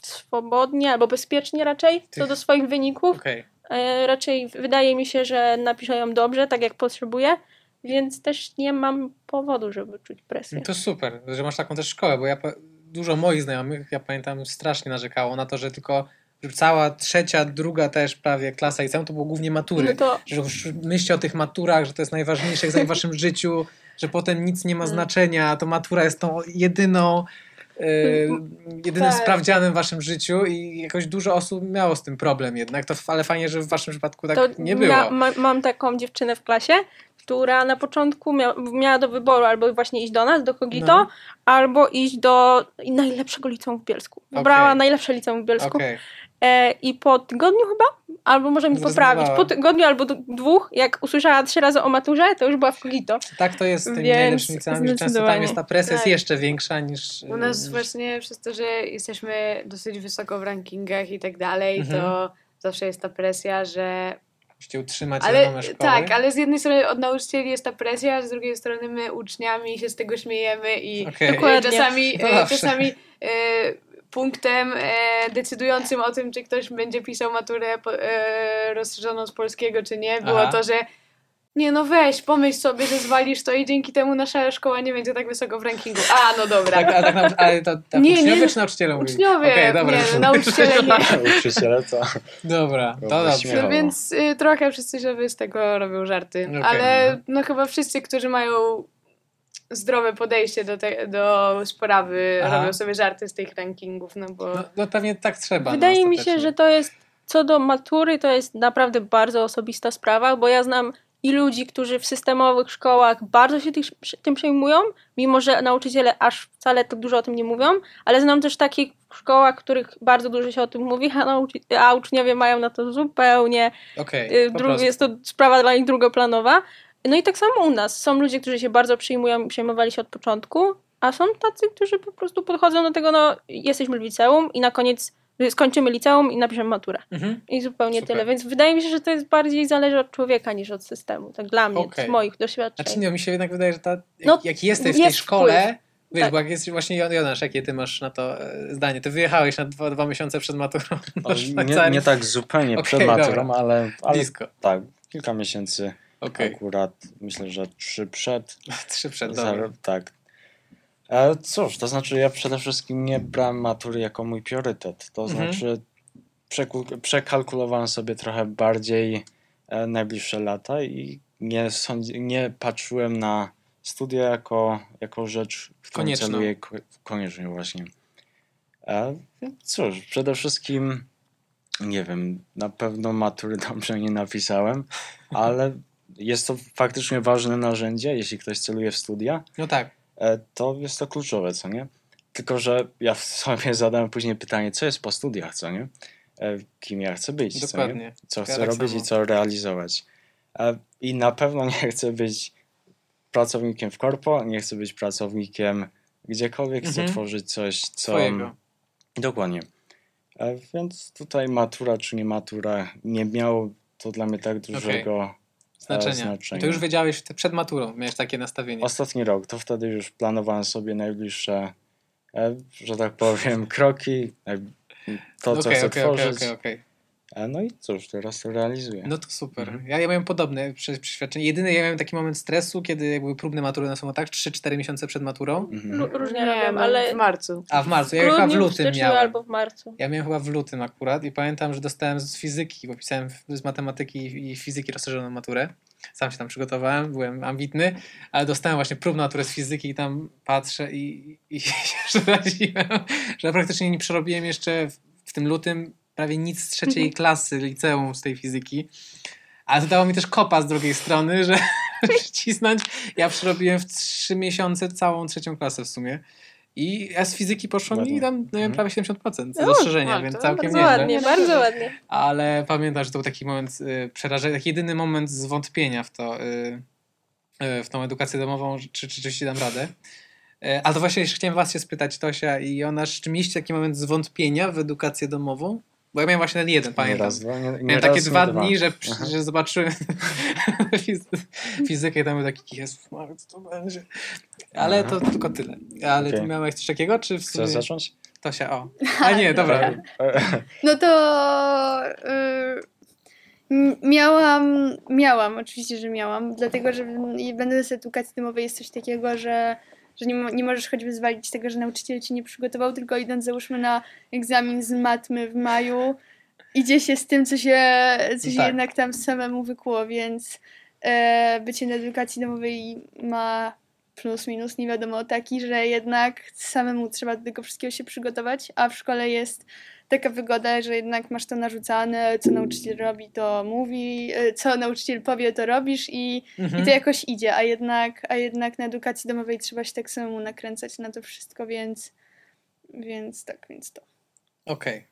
swobodnie albo bezpiecznie raczej co do swoich wyników. Okej. E, Raczej wydaje mi się, że napiszę ją dobrze, tak jak potrzebuję, więc też nie mam powodu, żeby czuć presję. No To super, że masz taką też szkołę, bo ja dużo moich znajomych, ja pamiętam, strasznie narzekało na to, że tylko że cała trzecia, druga też prawie klasa liceum to było głównie matury. No to Że już myślcie o tych maturach, że to jest najważniejsze w waszym życiu, że potem nic nie ma Mm. znaczenia, a to matura jest tą jedyną jedynym Tak. sprawdzianem w waszym życiu i jakoś dużo osób miało z tym problem jednak, to, ale fajnie, że w waszym przypadku tak to nie było. ma, mam taką dziewczynę w klasie, która na początku mia, miała do wyboru albo właśnie iść do nas, do Kogito, No. albo iść do najlepszego liceum w Bielsku. Wybrała Okej. najlepsze liceum w Bielsku. Okej. E, I po tygodniu chyba, albo może mi poprawić, po tygodniu albo dwóch, jak usłyszała trzy razy o maturze, to już była w kogito. Tak to jest z tymi Więc najlepszymi że często tam jest ta presja jest Tak. jeszcze większa niż... U nas właśnie przez to, że jesteśmy dosyć wysoko w rankingach i tak dalej, Mhm. to zawsze jest ta presja, że Musicie utrzymać Ale szkoły. tak, ale z jednej strony od nauczycieli jest ta presja, a z drugiej strony my uczniami się z tego śmiejemy i Okej. e, Dokładnie. czasami, e, czasami e, punktem e, decydującym o tym, czy ktoś będzie pisał maturę po, e, rozszerzoną z polskiego, czy nie, było Aha. to, że nie no weź, pomyśl sobie, że zwalisz to i dzięki temu nasza szkoła nie będzie tak wysoko w rankingu. A, no dobra. Tak, a tak, ale to tak Nie, uczniowie nie. czy nauczyciele mówili? Uczniowie, Okej, dobra. nie, no, nauczyciele nie. Nauczyciele to... Dobra, to Dobra, dobrze. śmiało. No więc y, trochę wszyscy sobie z tego robią żarty. Okej, ale no chyba wszyscy, którzy mają zdrowe podejście do, te, do sprawy, Aha. robią sobie żarty z tych rankingów, no bo No, no pewnie tak trzeba. Wydaje no, mi się, że to jest, co do matury, to jest naprawdę bardzo osobista sprawa, bo ja znam i ludzi, którzy w systemowych szkołach bardzo się tych, tym przejmują, mimo że nauczyciele aż wcale tak dużo o tym nie mówią, ale znam też takich szkołach, w których bardzo dużo się o tym mówi, a, nauczy- a uczniowie mają na to zupełnie Y, po dru- jest to sprawa dla nich drugoplanowa. No i tak samo u nas. Są ludzie, którzy się bardzo przejmują i przejmowali się od początku, a są tacy, którzy po prostu podchodzą do tego, no jesteśmy w liceum i na koniec skończymy liceum i napiszemy maturę. Mhm. I zupełnie Super. tyle. Więc wydaje mi się, że to jest bardziej zależy od człowieka niż od systemu. Tak dla mnie, Okej. z moich doświadczeń. Znaczy nie, mi się jednak wydaje, że ta, jak, No, jak jesteś w tej jest szkole, wpływ. wiesz, Tak. bo jak jesteś właśnie Jonasz, jakie ty masz na to e, zdanie? Ty wyjechałeś na dwa, dwa miesiące przed maturą. O, do nie, nie tak zupełnie Okej, przed maturą, dobra. ale, ale Blisko. tak, kilka miesięcy Okej, akurat, myślę, że trzy przed. trzy przed, dobra. tak. E, cóż, to znaczy ja przede wszystkim nie brałem matury jako mój priorytet. To Mhm. znaczy przekalkulowałem sobie trochę bardziej e, najbliższe lata i nie, sądzi- nie patrzyłem na studia jako, jako rzecz, w którą Konieczną. celuję ko- koniecznie właśnie. E, cóż, przede wszystkim nie wiem, na pewno matury dobrze nie napisałem, ale jest to faktycznie ważne narzędzie, jeśli ktoś celuje w studia, No tak, e, to jest to kluczowe, co nie? Tylko, że ja sobie zadałem później pytanie, co jest po studiach, co nie? E, Kim ja chcę być, co nie? dokładnie. Co Ja chcę tak robić samo. i co realizować. E, I na pewno nie chcę być pracownikiem w korpo, nie chcę być pracownikiem gdziekolwiek, chcę Mhm. tworzyć coś, co... Twojego. Dokładnie. Więc tutaj matura czy nie matura nie miało to dla mnie tak dużego Znaczenia. znaczenia. I to już wiedziałeś przed maturą, miałeś takie nastawienie. Ostatni rok, to wtedy już planowałem sobie najbliższe, e, że tak powiem, kroki, e, to co Okej, chcę okej, tworzyć. okej, okej. E, No i cóż, teraz to realizuję. No to super. Mhm. Ja, ja miałem podobne prze- przeświadczenie. Jedyny ja miałem taki moment stresu, kiedy były próbne matury na są tak 3-4 miesiące przed maturą. Mhm. Ró- Różnie nie, robią, my ale w marcu. A w marcu, w ja chyba w grudniu, w lutym styczniu miałem. albo w marcu. Ja miałem chyba w lutym akurat i pamiętam, że dostałem z fizyki, bo pisałem w- z matematyki i fizyki rozszerzoną maturę. Sam się tam przygotowałem, byłem ambitny, ale dostałem właśnie próbną maturę z fizyki i tam patrzę i, i się przeraziłem, że praktycznie nie przerobiłem jeszcze w, w tym lutym prawie nic z trzeciej klasy liceum z tej fizyki. Ale to dało mi też kopa z drugiej strony, że przycisnąć. Ja przerobiłem w trzy miesiące całą trzecią klasę w sumie. I ja z fizyki poszło mi tam no, Mhm. prawie 70% No, rozszerzenia, no, więc to całkiem Bardzo nieźle. ładnie, bardzo ładnie. Ale pamiętam, że to był taki moment y, przerażenia, taki jedyny moment zwątpienia w to, y, y, w tą edukację domową, czy, czy rzeczywiście dam radę. Y, ale to właśnie jeszcze chciałem was się spytać, Tosia i Jonasz, czy mieliście taki moment zwątpienia w edukację domową? Bo ja miałem właśnie ten jeden, Nie pamiętam. raz, dwa, nie, nie Miałem raz, takie dwa dni, że, że zobaczyłem fizy- fizykę i tam był taki, Jezus, co to będzie? Ale to tylko tyle. Ale ty Okej. miałeś coś takiego, czy w sumie... Chcesz zacząć? Tosia, o. A nie, dobra. No to y, miałam, miałam, oczywiście, że miałam, dlatego, że w- będąc w edukacji domowej jest coś takiego, że, że nie, nie możesz choćby zwalić tego, że nauczyciel cię nie przygotował, tylko idąc załóżmy na egzamin z matmy w maju, idzie się z tym, co się, co się Tak. jednak tam samemu wykuło, więc e, bycie na edukacji domowej ma plus minus nie wiadomo taki, że jednak samemu trzeba do tego wszystkiego się przygotować, a w szkole jest taka wygoda, że jednak masz to narzucane, co nauczyciel robi, to mówi, e, co nauczyciel powie, to robisz i, Mhm. i to jakoś idzie, a jednak, a jednak na edukacji domowej trzeba się tak samemu nakręcać na to wszystko, więc, więc tak, więc to. Okej.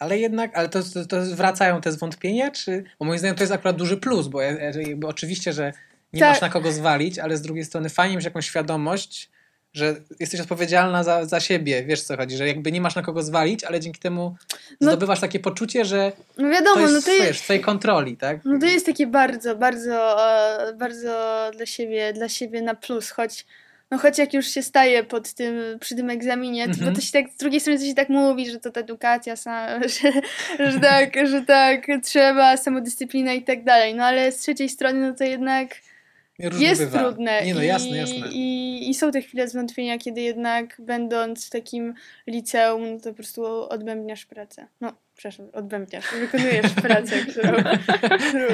Ale jednak, ale to, to, to wracają te zwątpienia, czy... Bo moim zdaniem to jest akurat duży plus, bo jakby oczywiście, że nie Tak. masz na kogo zwalić, ale z drugiej strony fajnie mieć jakąś świadomość, że jesteś odpowiedzialna za, za siebie, wiesz co chodzi, że jakby nie masz na kogo zwalić, ale dzięki temu No- zdobywasz takie poczucie, że No to wiadomo, jest no to wiesz, jest, w twojej kontroli, tak? no to jest takie bardzo, bardzo, e, bardzo dla siebie, dla siebie na plus, choć no choć jak już się staje pod tym, przy tym egzaminie, to, Mhm. bo to się tak, z drugiej strony to się tak mówi, że to ta edukacja, sa, że, że, tak, że tak trzeba, samodyscyplina i tak dalej, no ale z trzeciej strony no to jednak Różnie jest bywa. trudne. Nie no, I, jasne, jasne. I, I są te chwile zwątpienia, kiedy jednak będąc w takim liceum, no to po prostu odbębniasz pracę. No, przepraszam, odbębniasz, wykonujesz pracę, którą, którą,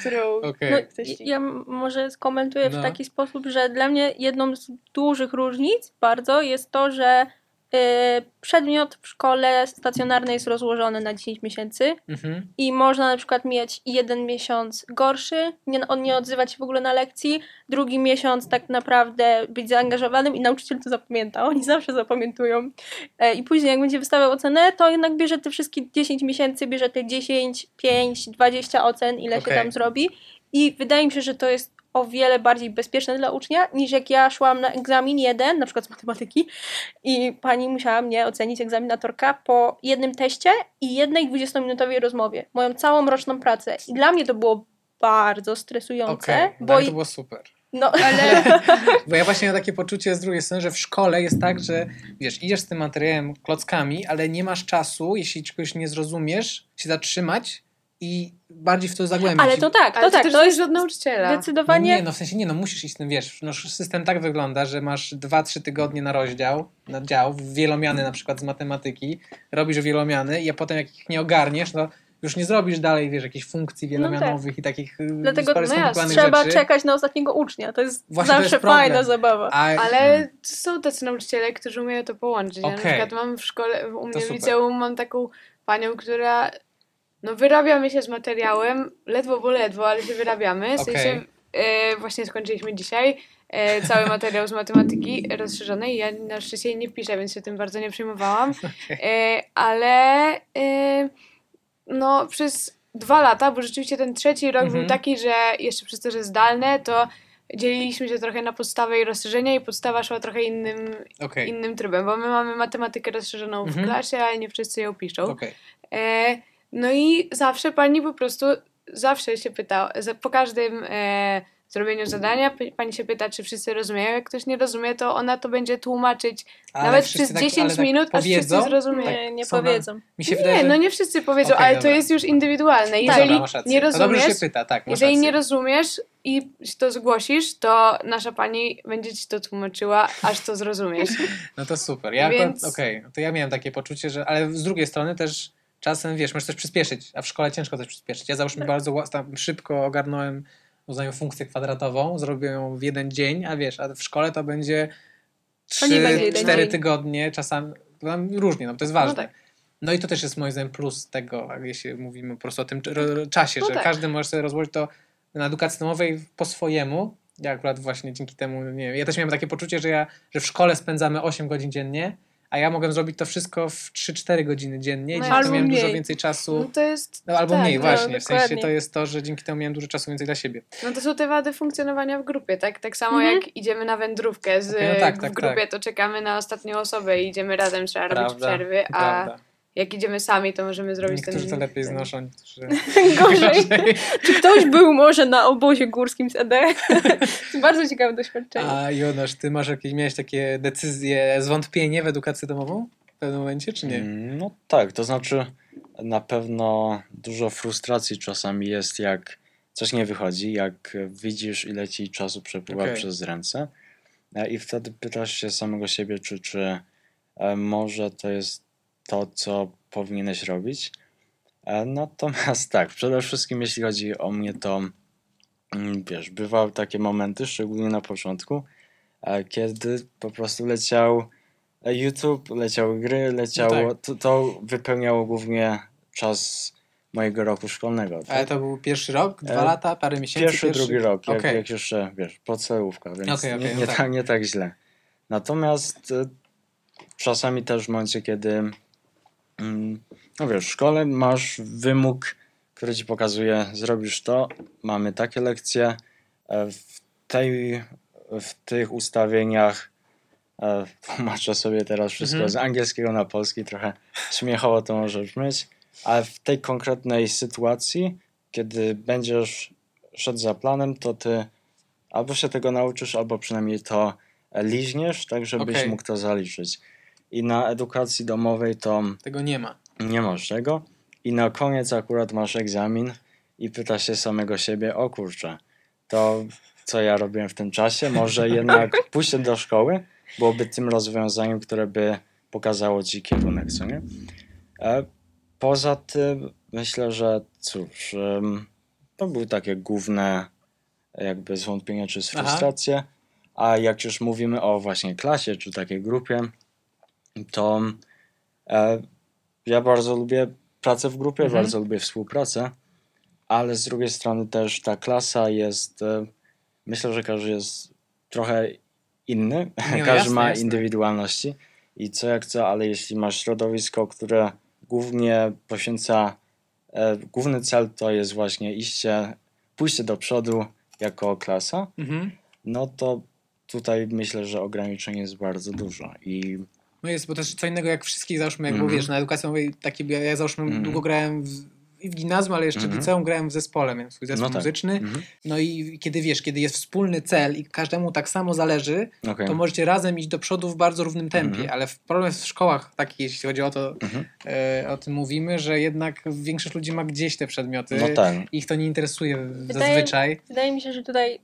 którą Okej. No, ja może skomentuję No. w taki sposób, że dla mnie jedną z dużych różnic bardzo jest to, że przedmiot w szkole stacjonarnej jest rozłożony na 10 miesięcy Mhm. i można na przykład mieć jeden miesiąc gorszy, nie, on nie odzywać się w ogóle na lekcji, drugi miesiąc tak naprawdę być zaangażowanym i nauczyciel to zapamięta. Oni zawsze zapamiętują. E, I później jak będzie wystawiał ocenę, to jednak bierze te wszystkie 10 miesięcy, bierze te 10, 5, 20 ocen, ile Okej. się tam zrobi. I wydaje mi się, że to jest o wiele bardziej bezpieczne dla ucznia, niż jak ja szłam na egzamin jeden, na przykład z matematyki, i pani musiała mnie ocenić, egzaminatorka, po jednym teście i jednej 20-minutowej rozmowie. Moją całą roczną pracę. I dla mnie to było bardzo stresujące, bo bo i- to było super. no, Ale Bo ja właśnie mam takie poczucie z drugiej strony, że w szkole jest tak, że wiesz, idziesz z tym materiałem klockami, ale nie masz czasu, jeśli czegoś nie zrozumiesz, się zatrzymać i bardziej w to zagłębić. ale to tak, to Ale to, tak, to jest od nauczyciela. No zdecydowanie nie, no w sensie nie, no musisz iść z tym, wiesz, no system tak wygląda, że masz 2-3 tygodnie na rozdział, na dział, wielomiany na przykład z matematyki, robisz wielomiany i a potem jak ich nie ogarniesz, no już nie zrobisz dalej, wiesz, jakichś funkcji wielomianowych i takich y, Dlatego, no jasne, trzeba rzeczy. czekać na ostatniego ucznia. To jest Właśnie to zawsze jest problem. fajna zabawa. A, Ale są tacy nauczyciele, którzy umieją to połączyć. Ja na przykład mam w szkole, u mnie w liceum mam taką panią, która no wyrabiamy się z materiałem, ledwo bo ledwo, ale się wyrabiamy. W sensie e, właśnie skończyliśmy dzisiaj e, cały materiał z matematyki rozszerzonej. Ja na szczęście jej nie piszę, więc się tym bardzo nie przejmowałam. E, ale e, no przez dwa lata, bo rzeczywiście ten trzeci rok Mhm. był taki, że jeszcze przez to, że zdalne, to dzieliliśmy się trochę na podstawę i rozszerzenie i podstawa szła trochę innym, Okej, innym trybem, bo my mamy matematykę rozszerzoną w Mhm. klasie, ale nie wszyscy ją piszą. okej. No i zawsze pani po prostu, zawsze się pyta, za, po każdym e, zrobieniu zadania pani się pyta, czy wszyscy rozumieją. Jak ktoś nie rozumie, to ona to będzie tłumaczyć Ale nawet przez tak- 10 ale tak minut, aż wszyscy zrozumieją. Nie, nie na- powiedzą. Mi się wydaje, Nie, że... no nie wszyscy powiedzą, Okej, ale to dobra. jest już indywidualne. Tak, Jeżeli dobra, nie To rozumiesz, się pyta, tak, jeżeli rację. nie rozumiesz i to zgłosisz, to nasza pani będzie ci to tłumaczyła, aż to zrozumiesz. No to super. Ja Więc- okej, no to ja miałem takie poczucie, że, ale z drugiej strony też czasem, wiesz, możesz coś przyspieszyć, a w szkole ciężko coś przyspieszyć. Ja załóżmy bardzo ła- tam szybko ogarnąłem uznaję funkcję kwadratową, zrobię ją w jeden dzień, a wiesz, a w szkole to będzie To nie będzie 3, jeden 4 dzień. tygodnie, czasami tam różnie, no to jest ważne. No tak. No i to też jest moim zdaniem plus tego, jak jeśli mówimy po prostu o tym czasie, No że tak. każdy może sobie rozłożyć to na edukacji domowej po swojemu. Ja akurat właśnie dzięki temu, nie wiem, ja też miałem takie poczucie, że ja, że w szkole spędzamy 8 godzin dziennie, a ja mogłem zrobić to wszystko w 3-4 godziny dziennie i No dzięki temu miałem dużo mniej. więcej No czasu. to jest. No albo tak, mniej, no, właśnie. W sensie to jest to, że dzięki temu miałem dużo czasu więcej dla siebie. No to są te wady funkcjonowania w grupie, tak? Tak samo Mhm. jak idziemy na wędrówkę z, Okej, no tak, w tak, grupie, tak. to czekamy na ostatnią osobę i idziemy razem, trzeba robić Prawda, przerwy, a Prawda. Jak idziemy sami, to możemy zrobić Niektórzy ten... to lepiej znoszą, niektórzy Gorzej. Czy ktoś był może na obozie górskim z ED? Bardzo ciekawe doświadczenie. A Jonasz, ty masz jakieś, miałeś takie decyzje, zwątpienie w edukację domową w pewnym momencie, czy nie? Mm, No tak, to znaczy na pewno dużo frustracji czasami jest, jak coś nie wychodzi, jak widzisz, ile ci czasu przepływa Okej. przez ręce e, i wtedy pytasz się samego siebie, czy, czy e, może to jest to, co powinieneś robić. E, Natomiast tak, przede wszystkim jeśli chodzi o mnie, to mm, wiesz, bywały takie momenty, szczególnie na początku, e, kiedy po prostu leciał e, YouTube, leciały gry, leciało, No tak. to, to wypełniało głównie czas mojego roku szkolnego. Ale Tak? to był pierwszy rok, dwa lata, parę miesięcy? Pierwszy, drugi rok, jak, Okej. jak jeszcze, wiesz, podstawówka, więc Okej, okej, nie, no nie, tak. tak, nie tak źle. Natomiast czasami też w momencie, kiedy no wiesz, w szkole masz wymóg, który ci pokazuje, zrobisz to, mamy takie lekcje, e, w, tej, w tych ustawieniach e, tłumaczę sobie teraz wszystko Mhm. z angielskiego na polski, trochę śmiechowo to może brzmieć, ale w tej konkretnej sytuacji, kiedy będziesz szedł za planem, to ty albo się tego nauczysz, albo przynajmniej to liźniesz, tak żebyś Okej. mógł to zaliczyć. I na edukacji domowej to Tego nie ma. nie masz tego. I na koniec akurat masz egzamin i pytasz się samego siebie, o kurczę, to co ja robiłem w tym czasie, może jednak pójście do szkoły byłoby tym rozwiązaniem, które by pokazało ci kierunek, co nie? E, poza tym myślę, że cóż, em, to były takie główne jakby zwątpienia czy frustracje, a jak już mówimy o właśnie klasie czy takiej grupie, to e, ja bardzo lubię pracę w grupie, Mhm. bardzo lubię współpracę, ale z drugiej strony też ta klasa jest, e, myślę, że każdy jest trochę inny, no każdy jasne, ma jasne. indywidualności i co jak co, ale jeśli masz środowisko, które głównie poświęca, e, główny cel to jest właśnie iście, pójście do przodu jako klasa, Mhm. no to tutaj myślę, że ograniczeń jest bardzo dużo i No jest, bo też co innego jak wszystkich, załóżmy, jak Mhm. wiesz, na edukacji domowej, taki, ja, ja załóżmy Mhm. długo grałem w, i w gimnazjum, ale jeszcze w Mhm. liceum grałem w zespole, miałem swój zespół No tak. muzyczny. mhm. No i kiedy wiesz, kiedy jest wspólny cel i każdemu tak samo zależy, okej. to możecie razem iść do przodu w bardzo równym tempie, Mhm. ale w- problem jest w szkołach taki, jeśli chodzi o to, Mhm. e, o tym mówimy, że jednak większość ludzi ma gdzieś te przedmioty No tak. i ich to nie interesuje Wydaje- zazwyczaj. Wydaje mi się, że tutaj y,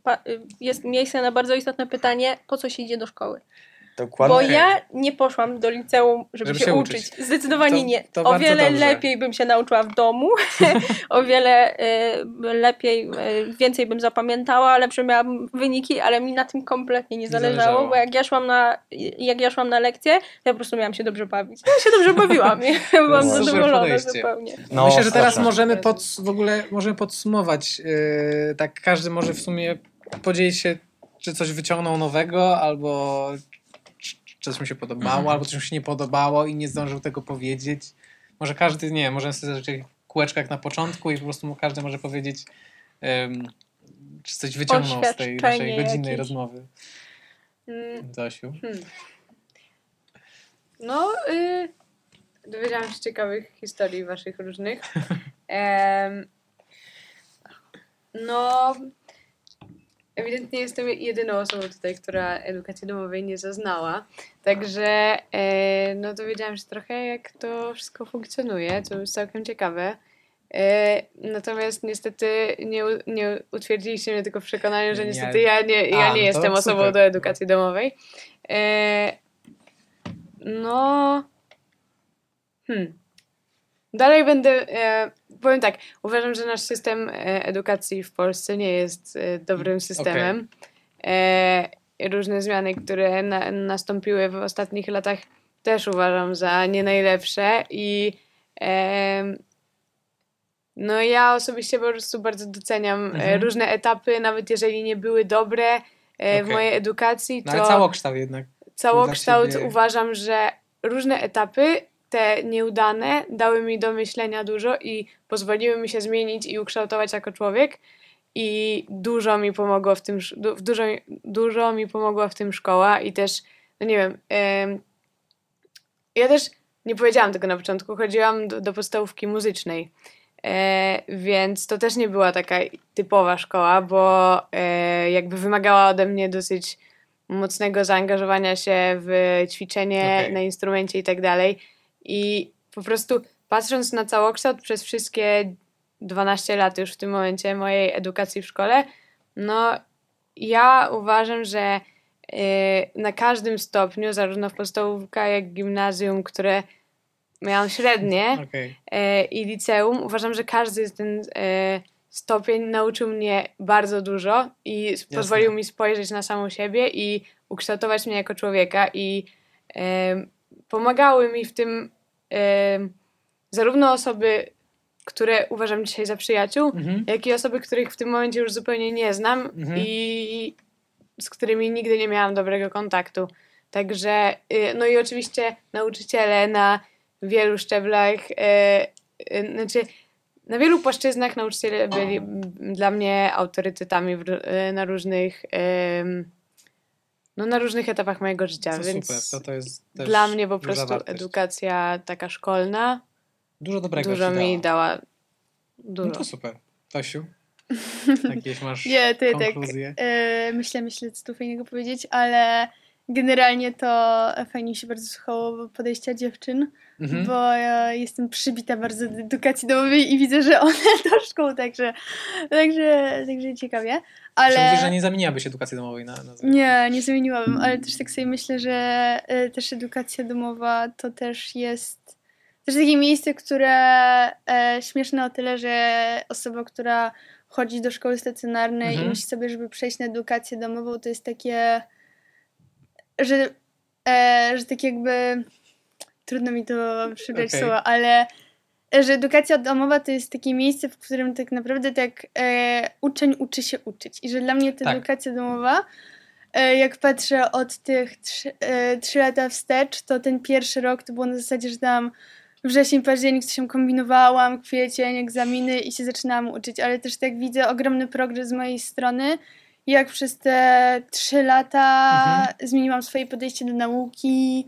jest miejsce na bardzo istotne pytanie, po co się idzie do szkoły? Dokładnie. Bo ja nie poszłam do liceum, żeby, Żeby się, się uczyć. uczyć. Zdecydowanie To- nie. to o wiele dobrze. lepiej bym się nauczyła w domu, o wiele y, lepiej, y, więcej bym zapamiętała, lepsze miałam wyniki, ale mi na tym kompletnie nie Nie zależało, zależało. bo jak ja szłam na, jak ja szłam na lekcję, to ja po prostu miałam się dobrze bawić. Ja się dobrze bawiłam, ja byłam Super zadowolona zupełnie. No, Myślę, że teraz możemy pod, w ogóle możemy podsumować. Yy, tak każdy może w sumie podzielić się, czy coś wyciągnął nowego, albo coś mu się podobało, Mhm. albo coś mu się nie podobało i nie zdążył tego powiedzieć. Może każdy, nie możemy sobie zacząć kółeczko jak na początku i po prostu każdy może powiedzieć, ym, czy coś wyciągnął z tej naszej godzinnej jakieś. rozmowy. Mm, Zosiu. Hmm. No, y, dowiedziałam się ciekawych historii waszych różnych. Em, no, ewidentnie jestem jedyną osobą tutaj, która edukacji domowej nie zaznała. Także e, no dowiedziałam się trochę, jak to wszystko funkcjonuje, co jest całkiem ciekawe. E, natomiast niestety nie, nie utwierdziliście mnie tylko w przekonaniu, że Nie. niestety ja nie, ja nie no jestem osobą super. do edukacji domowej. E, no. Hmm. Dalej będę. E, powiem tak, uważam, że nasz system e, edukacji w Polsce nie jest e, dobrym systemem. E, różne zmiany, które na, nastąpiły w ostatnich latach, też uważam za nie najlepsze i. no ja osobiście po prostu bardzo doceniam Mhm. różne etapy, nawet jeżeli nie były dobre e, w mojej edukacji, No to ale całokształt jednak. całokształt uważam, że różne etapy, te nieudane, dały mi do myślenia dużo i pozwoliły mi się zmienić i ukształtować jako człowiek. I dużo mi pomogło w tym, dużo, dużo mi pomogła w tym szkoła i też, no nie wiem, em, ja też nie powiedziałam tego na początku, chodziłam do, do podstawówki muzycznej. E, więc to też nie była taka typowa szkoła, bo e, jakby wymagała ode mnie dosyć mocnego zaangażowania się w ćwiczenie Okej. na instrumencie i tak dalej. I po prostu patrząc na całokształt przez wszystkie 12 lat już w tym momencie mojej edukacji w szkole, no ja uważam, że y, na każdym stopniu, zarówno w podstawówka, jak i gimnazjum, które miałam średnie, e, i liceum, uważam, że każdy z ten e, stopień nauczył mnie bardzo dużo i pozwolił mi spojrzeć na samą siebie i ukształtować mnie jako człowieka i e, pomagały mi w tym zarówno osoby, które uważam dzisiaj za przyjaciół, Mhm. jak i osoby, których w tym momencie już zupełnie nie znam Mhm. i z którymi nigdy nie miałam dobrego kontaktu. Także, y, no i oczywiście nauczyciele na wielu szczeblach, e, e, znaczy na wielu płaszczyznach nauczyciele byli dla mnie autorytetami w, e, na różnych no na różnych etapach mojego życia, Co więc super, to, to jest też dla mnie po prostu wartość. edukacja taka szkolna Dużo dobrego dużo mi dała. dała. Dużo. No to super. Tosiu, jakieś masz Nie, to ja tak konkluzje? e, myślę, myślę, co tu fajnego powiedzieć, ale generalnie to fajnie się bardzo słuchało podejścia dziewczyn, Mhm. bo ja jestem przybita bardzo do edukacji domowej i widzę, że one do szkół, także, także, także ciekawie. Ale... Że nie zamieniłabyś edukacji domowej na, na Nie, nie zmieniłabym, ale też tak sobie myślę, że e, też edukacja domowa to też jest też takie miejsce, które e, śmieszne o tyle, że osoba, która chodzi do szkoły stacjonarnej Mhm. i myśli sobie, żeby przejść na edukację domową, to jest takie, że, e, że tak jakby trudno mi to przybrać Okej. słowa, ale e, że edukacja domowa to jest takie miejsce, w którym tak naprawdę tak e, uczeń uczy się uczyć. I że dla mnie ta Tak. edukacja domowa, e, jak patrzę od tych trzy, e, trzy lata wstecz, to ten pierwszy rok to było na zasadzie, że tam wrzesień, październik coś się kombinowałam, kwiecień, egzaminy i się zaczynałam uczyć, ale też tak widzę ogromny progres z mojej strony, jak przez te trzy lata Mhm. zmieniłam swoje podejście do nauki,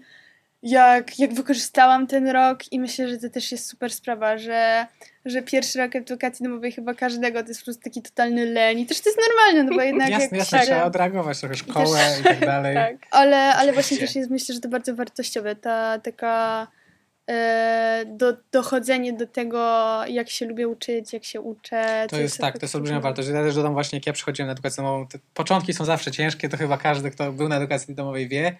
jak, jak wykorzystałam ten rok i myślę, że to też jest super sprawa, że, że pierwszy rok edukacji domowej chyba każdego to jest po prostu taki totalny leń i też to jest normalne, no bo jednak Jasne, jak jasne, trzeba odreagować trochę szkołę i tak dalej. Tak. ale, ale właśnie też jest, myślę, że to bardzo wartościowe, ta taka e, do, dochodzenie do tego, jak się lubię uczyć, jak się uczę. To jest tak, to jest olbrzymia wartość. Ja też dodam właśnie, jak ja przychodziłem na edukację domową, początki są zawsze ciężkie, to chyba każdy, kto był na edukacji domowej wie,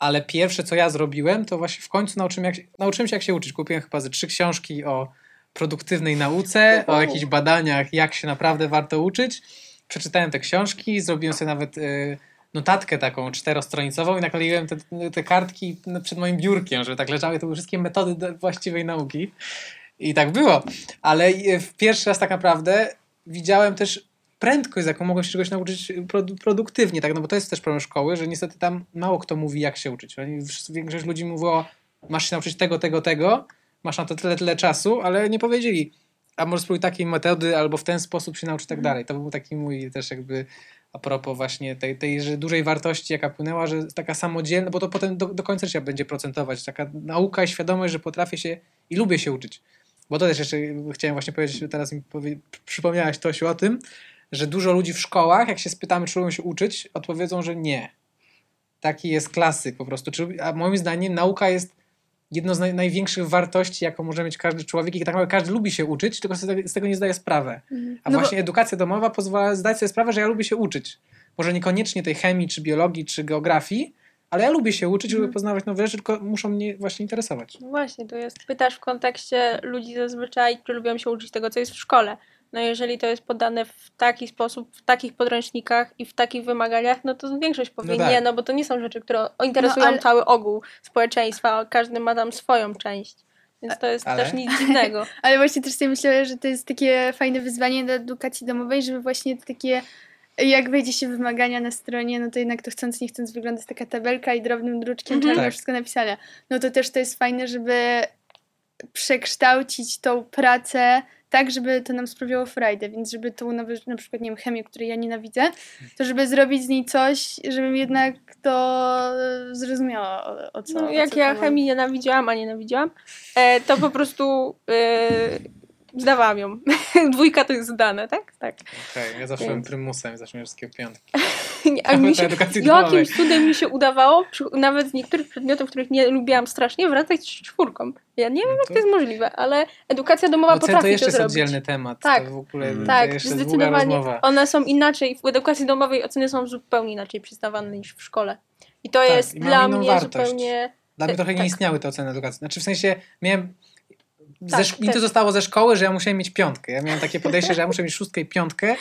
ale pierwsze, co ja zrobiłem, to właśnie w końcu nauczyłem, jak, nauczyłem się, jak się uczyć. Kupiłem chyba ze trzy książki o produktywnej nauce, o jakichś badaniach, jak się naprawdę warto uczyć. Przeczytałem te książki, zrobiłem sobie nawet y, notatkę taką czterostronicową i nakleiłem te, te kartki przed moim biurkiem, żeby tak leżały. To były wszystkie metody właściwej nauki. I tak było. Ale y, pierwszy raz tak naprawdę widziałem też prędkość, z jaką mogłem się czegoś nauczyć produ- produktywnie, tak? No bo to jest też problem szkoły, że niestety tam mało kto mówi, jak się uczyć. Większość ludzi mówiło, masz się nauczyć tego, tego, tego, masz na to tyle, tyle czasu, ale nie powiedzieli, a może spróbuj takiej metody, albo w ten sposób się nauczyć, tak dalej. To był taki mój też jakby a propos właśnie tej, tej że dużej wartości, jaka płynęła, że taka samodzielna, bo to potem do, do końca życia będzie procentować, taka nauka i świadomość, że potrafię się i lubię się uczyć. Bo to też jeszcze chciałem właśnie powiedzieć, teraz mi powie, przypomniałaś Tosiu o tym, że dużo ludzi w szkołach, jak się spytamy, czy lubią się uczyć, odpowiedzą, że nie. Taki jest klasyk po prostu. A moim zdaniem nauka jest jedną z naj, największych wartości, jaką może mieć każdy człowiek i tak naprawdę każdy lubi się uczyć, tylko sobie z tego nie zdaje sprawy. Mhm. A No bo- właśnie edukacja domowa pozwala zdać sobie sprawę, że ja lubię się uczyć. Może niekoniecznie tej chemii, czy biologii, czy geografii, ale ja lubię się uczyć, lubię Mhm. poznawać nowe rzeczy, tylko muszą mnie właśnie interesować. No właśnie, to jest, pytasz w kontekście ludzi zazwyczaj, czy lubią się uczyć tego, co jest w szkole. No jeżeli to jest podane w taki sposób, w takich podręcznikach i w takich wymaganiach, no to większość powie tak. nie, no bo to nie są rzeczy, które interesują ale- cały ogół społeczeństwa, każdy ma tam swoją część. Więc to jest Ale? też nic dziwnego. Ale właśnie też sobie myślę, że to jest takie fajne wyzwanie dla edukacji domowej, żeby właśnie takie, jak wejdzie się wymagania na stronie, no to jednak to chcąc, nie chcąc wygląda taka tabelka i drobnym druczkiem Mhm. trzeba Tak. wszystko napisane. No to też to jest fajne, żeby przekształcić tą pracę tak, żeby to nam sprawiało frajdę, więc żeby tą na przykład, nie wiem, chemię, której ja nienawidzę, to żeby zrobić z niej coś, żebym jednak to zrozumiała o, o co No, o jak co ja chemii nienawidziałam, a nienawidziłam, e, to po prostu e, zdawałam ją. Dwójka to jest zdane, tak? Tak. Okej, ja zawsze byłem prymusem, zawsze miałem wszystkie piątki. Nie, A mi się, jakimś cudem mi się udawało, nawet z niektórych przedmiotów, których nie lubiłam strasznie, wracać z czwórką. Ja nie wiem, jak to jest możliwe, ale edukacja domowa Ocen potrafi to jeszcze to jest oddzielny temat. Tak. To w ogóle Mm. to Tak, długa zdecydowanie. One są inaczej, w edukacji domowej oceny są zupełnie inaczej przyznawane niż w szkole. I to Tak, jest i dla mnie wartość. zupełnie... Dla mnie trochę nie tak. istniały te oceny edukacji. Znaczy w sensie miałem... Tak, mi to zostało ze szkoły, że ja musiałem mieć piątkę. Ja miałem takie podejście, że ja muszę mieć szóstkę i piątkę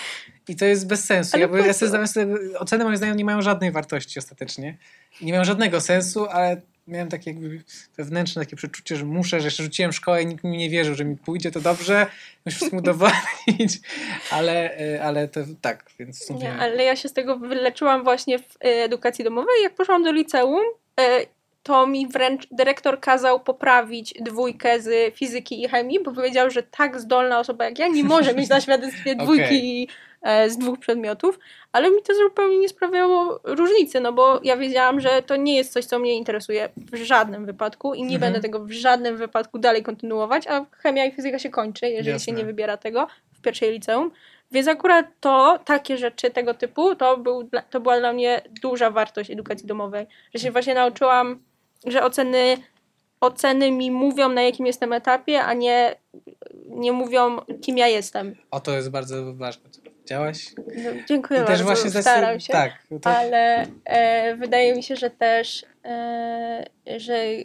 i to jest bez sensu. Ale Ja, ja sobie sobie, oceny moim zdaniem nie mają żadnej wartości ostatecznie. Nie mają żadnego sensu, ale miałem takie jakby wewnętrzne takie przeczucie, że muszę, że jeszcze rzuciłem szkołę i nikt mi nie wierzył, że mi pójdzie to dobrze, muszę wszystkim udowodnić, ale, e, ale to tak, więc sumie... Nie, ale ja się z tego wyleczyłam właśnie w e, edukacji domowej. Jak poszłam do liceum, e, to mi wręcz dyrektor kazał poprawić dwójkę z fizyki i chemii, bo powiedział, że tak zdolna osoba jak ja nie może mieć na świadectwie dwójki Okej. e, z dwóch przedmiotów, ale mi to zupełnie nie sprawiało różnicy, no bo ja wiedziałam, że to nie jest coś, co mnie interesuje w żadnym wypadku i nie Mhm. będę tego w żadnym wypadku dalej kontynuować, a chemia i fizyka się kończy, jeżeli Jasne. się nie wybiera tego w pierwszej liceum. Więc akurat to, takie rzeczy tego typu, to, był, to była dla mnie duża wartość edukacji domowej. Że się właśnie nauczyłam, że oceny, oceny mi mówią, na jakim jestem etapie, a nie, nie mówią, kim ja jestem. O, to jest bardzo ważne. co powiedziałaś. No, dziękuję I bardzo, też właśnie staram się. Tak, to, Ale e, wydaje mi się, że też, e, że e,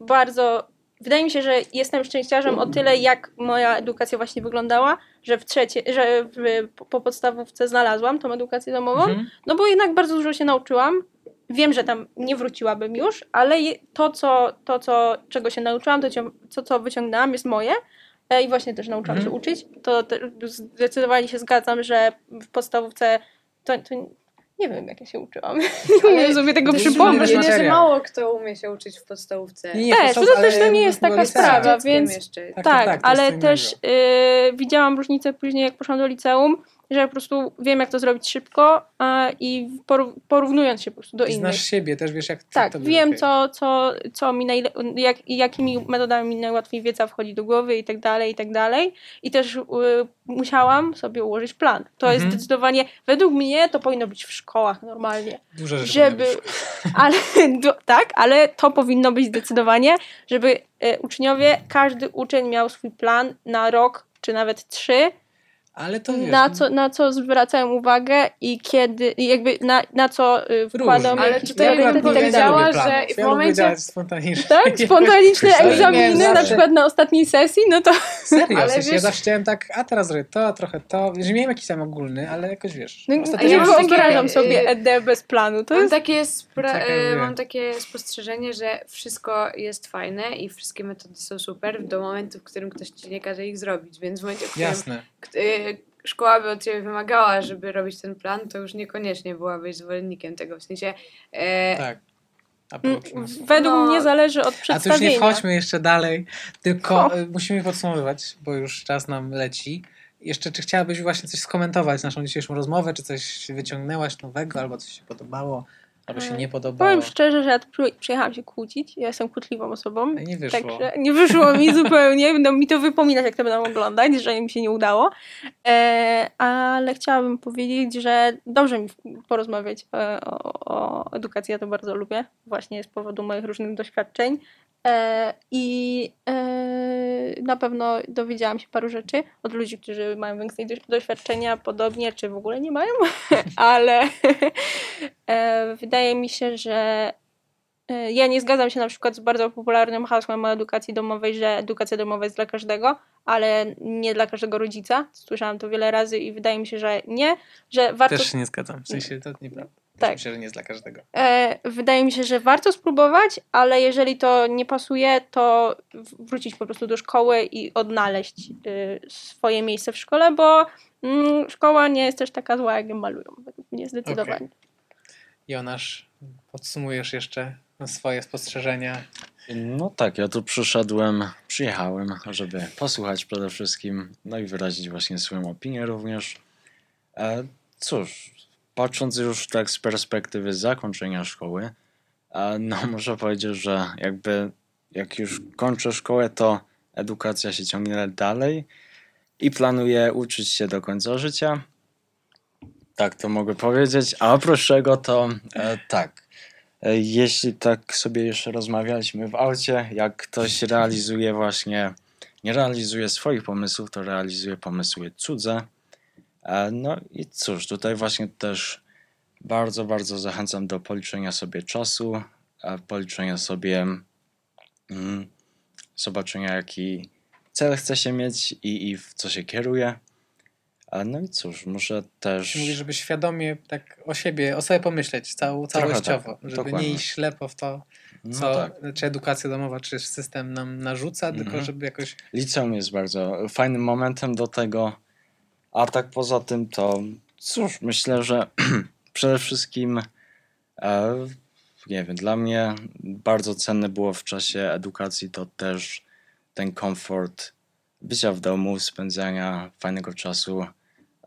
bardzo. Wydaje mi się, że jestem szczęściarzem o tyle, jak moja edukacja właśnie wyglądała, że w trzecie, że w, po podstawówce znalazłam tą edukację domową, Mhm. no bo jednak bardzo dużo się nauczyłam. Wiem, że tam nie wróciłabym już, ale to, co, to co, czego się nauczyłam, to co, co, wyciągnęłam, jest moje. E, I właśnie też nauczyłam Mhm. się uczyć. To zdecydowanie się zgadzam, że w podstawówce to, to nie wiem, jak ja się uczyłam. Nie umiem sobie tego przypomnieć. wrażenie, że mało kto umie się uczyć w podstawówce. Nie, nie, Też, to też ale to nie jest taka sprawa, więc-. Tak, Tak, tak, ale co też y, widziałam różnicę później, jak poszłam do liceum, że po prostu wiem, jak to zrobić szybko a, i poró- porównując się po prostu do innych. znasz siebie, też wiesz jak Tak, to wiem, okej. co, co, co mi najle- jak, jakimi metodami mi najłatwiej wiedza wchodzi do głowy i tak dalej, i tak dalej. I też y, musiałam sobie ułożyć plan. To jest Mhm. zdecydowanie, według mnie to powinno być w szkołach normalnie. Duże rzeczy Żeby, ale, do, tak, ale to powinno być zdecydowanie, żeby e, uczniowie, każdy uczeń miał swój plan na rok, czy nawet trzy, Ale to wiesz, na co, na co zwracają uwagę i kiedy, i jakby na, na co y, wkładą różnie. Ale tutaj Ja bym tak ja powiedziała, planów. że w ja momencie- działać spontanicznie. Tak? Spontaniczne Miałem egzaminy, na przykład na ostatniej sesji, no to Serio, Ale w sensie ja wiesz- zawsze chciałem tak, a teraz to, a trochę to, że miałem jakiś tam ogólny, ale jakoś wiesz. no, ja nie mam takie- wyobrażam sobie y, ED bez planu. To Mam jest takie, spra- Tak, ja mam takie spostrzeżenie, że wszystko jest fajne i wszystkie metody są super do momentu, w którym ktoś ci nie każe ich zrobić, więc w momencie, w którym Jasne. E, szkoła by od ciebie wymagała, żeby robić ten plan, to już niekoniecznie byłabyś zwolennikiem tego. W sensie e, Tak. Planu. Według No. mnie zależy od A to już przedstawienia. nie wchodźmy jeszcze dalej, tylko y, musimy podsumowywać, bo już czas nam leci. Jeszcze czy chciałabyś właśnie coś skomentować naszą dzisiejszą rozmowę, czy coś wyciągnęłaś nowego, albo coś się podobało, albo się E, nie podobało? Powiem szczerze, że ja przyjechałam się kłócić. Ja jestem kłótliwą osobą. Nie wyszło. Także nie wyszło mi zupełnie. Będą mi to wypominać, jak to będą oglądać, że im się nie udało. E, ale chciałabym powiedzieć, że dobrze mi porozmawiać e, o, o edukacji. Ja to bardzo lubię. Właśnie z powodu moich różnych doświadczeń. E, I e, na pewno dowiedziałam się paru rzeczy od ludzi, którzy mają doś- doświadczenia, podobnie, czy w ogóle nie mają, ale e, wydaje mi się, że ja nie zgadzam się na przykład z bardzo popularnym hasłem o edukacji domowej, że edukacja domowa jest dla każdego, ale nie dla każdego rodzica. Słyszałam to wiele razy i wydaje mi się, że nie, że warto Też się nie zgadzam, w sensie to nieprawda. Tak. Myślę, że nie jest dla każdego. E, wydaje mi się, że warto spróbować, ale jeżeli to nie pasuje, to wrócić po prostu do szkoły i odnaleźć y, swoje miejsce w szkole, bo mm, szkoła nie jest też taka zła, jak ją malują. Według mnie zdecydowanie. Jonasz, podsumujesz jeszcze swoje spostrzeżenia. No tak, ja tu przyszedłem, przyjechałem, żeby posłuchać przede wszystkim, no i wyrazić właśnie swoją opinię również. E, cóż, patrząc już tak z perspektywy zakończenia szkoły, no muszę powiedzieć, że jakby jak już kończę szkołę, to edukacja się ciągnie dalej i planuję uczyć się do końca życia. Tak to mogę powiedzieć. A oprócz tego to e, tak. E, Jeśli tak sobie jeszcze rozmawialiśmy w aucie, jak ktoś realizuje właśnie, nie realizuje swoich pomysłów, to realizuje pomysły cudze. No i cóż, tutaj właśnie też bardzo, bardzo zachęcam do policzenia sobie czasu, policzenia sobie mm, zobaczenia, jaki cel chce się mieć i, i w co się kieruje. No i cóż, muszę też. Mówisz, żeby świadomie tak o siebie, o sobie pomyśleć cał, całościowo, tak, żeby dokładnie. nie iść ślepo w to, No co tak. czy edukacja domowa, czy system nam narzuca, tylko Mhm. żeby jakoś Liceum jest bardzo fajnym momentem do tego. A tak poza tym to cóż, myślę, że przede wszystkim e, nie wiem, dla mnie bardzo cenne było w czasie edukacji to też ten komfort bycia w domu, spędzania fajnego czasu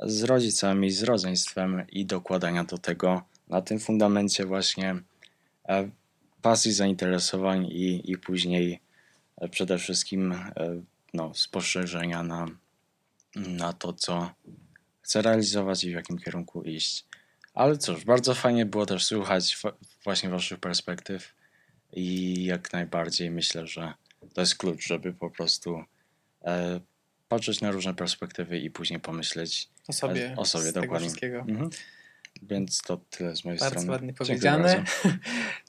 z rodzicami, z rodzeństwem i dokładania do tego na tym fundamencie właśnie e, pasji, zainteresowań i, i później przede wszystkim e, no, spostrzeżenia na, na to, co chcę realizować i w jakim kierunku iść. Ale cóż, bardzo fajnie było też słuchać właśnie Waszych perspektyw i jak najbardziej myślę, że to jest klucz, żeby po prostu e, patrzeć na różne perspektywy i później pomyśleć O sobie, o sobie dokładnie. Mhm. Więc to tyle z mojej Bardzo strony. ładnie Dziękuję powiedziane. bardzo.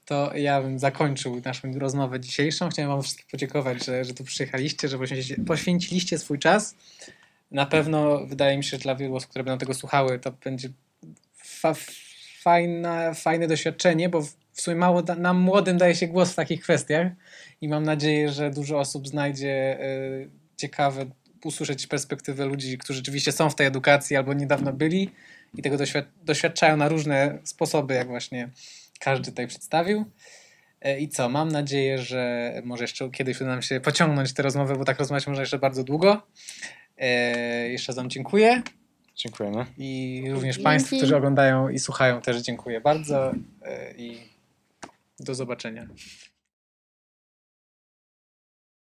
To ja bym zakończył naszą rozmowę dzisiejszą. Chciałem Wam wszystkim podziękować, że, że tu przyjechaliście, że poświęciliście swój czas. Na pewno wydaje mi się, że dla wielu osób, które będą tego słuchały, to będzie fa- fajna, fajne doświadczenie, bo w sumie mało nam młodym daje się głos w takich kwestiach i mam nadzieję, że dużo osób znajdzie y, ciekawe usłyszeć perspektywę ludzi, którzy rzeczywiście są w tej edukacji albo niedawno byli i tego doświad- doświadczają na różne sposoby, jak właśnie każdy tutaj przedstawił. E, I co, mam nadzieję, że może jeszcze kiedyś uda nam się pociągnąć tę rozmowę, bo tak rozmawiać można jeszcze bardzo długo. E, jeszcze Wam dziękuję Dziękujemy. i również Dzięki. Państwu, którzy oglądają i słuchają też dziękuję bardzo e, i do zobaczenia.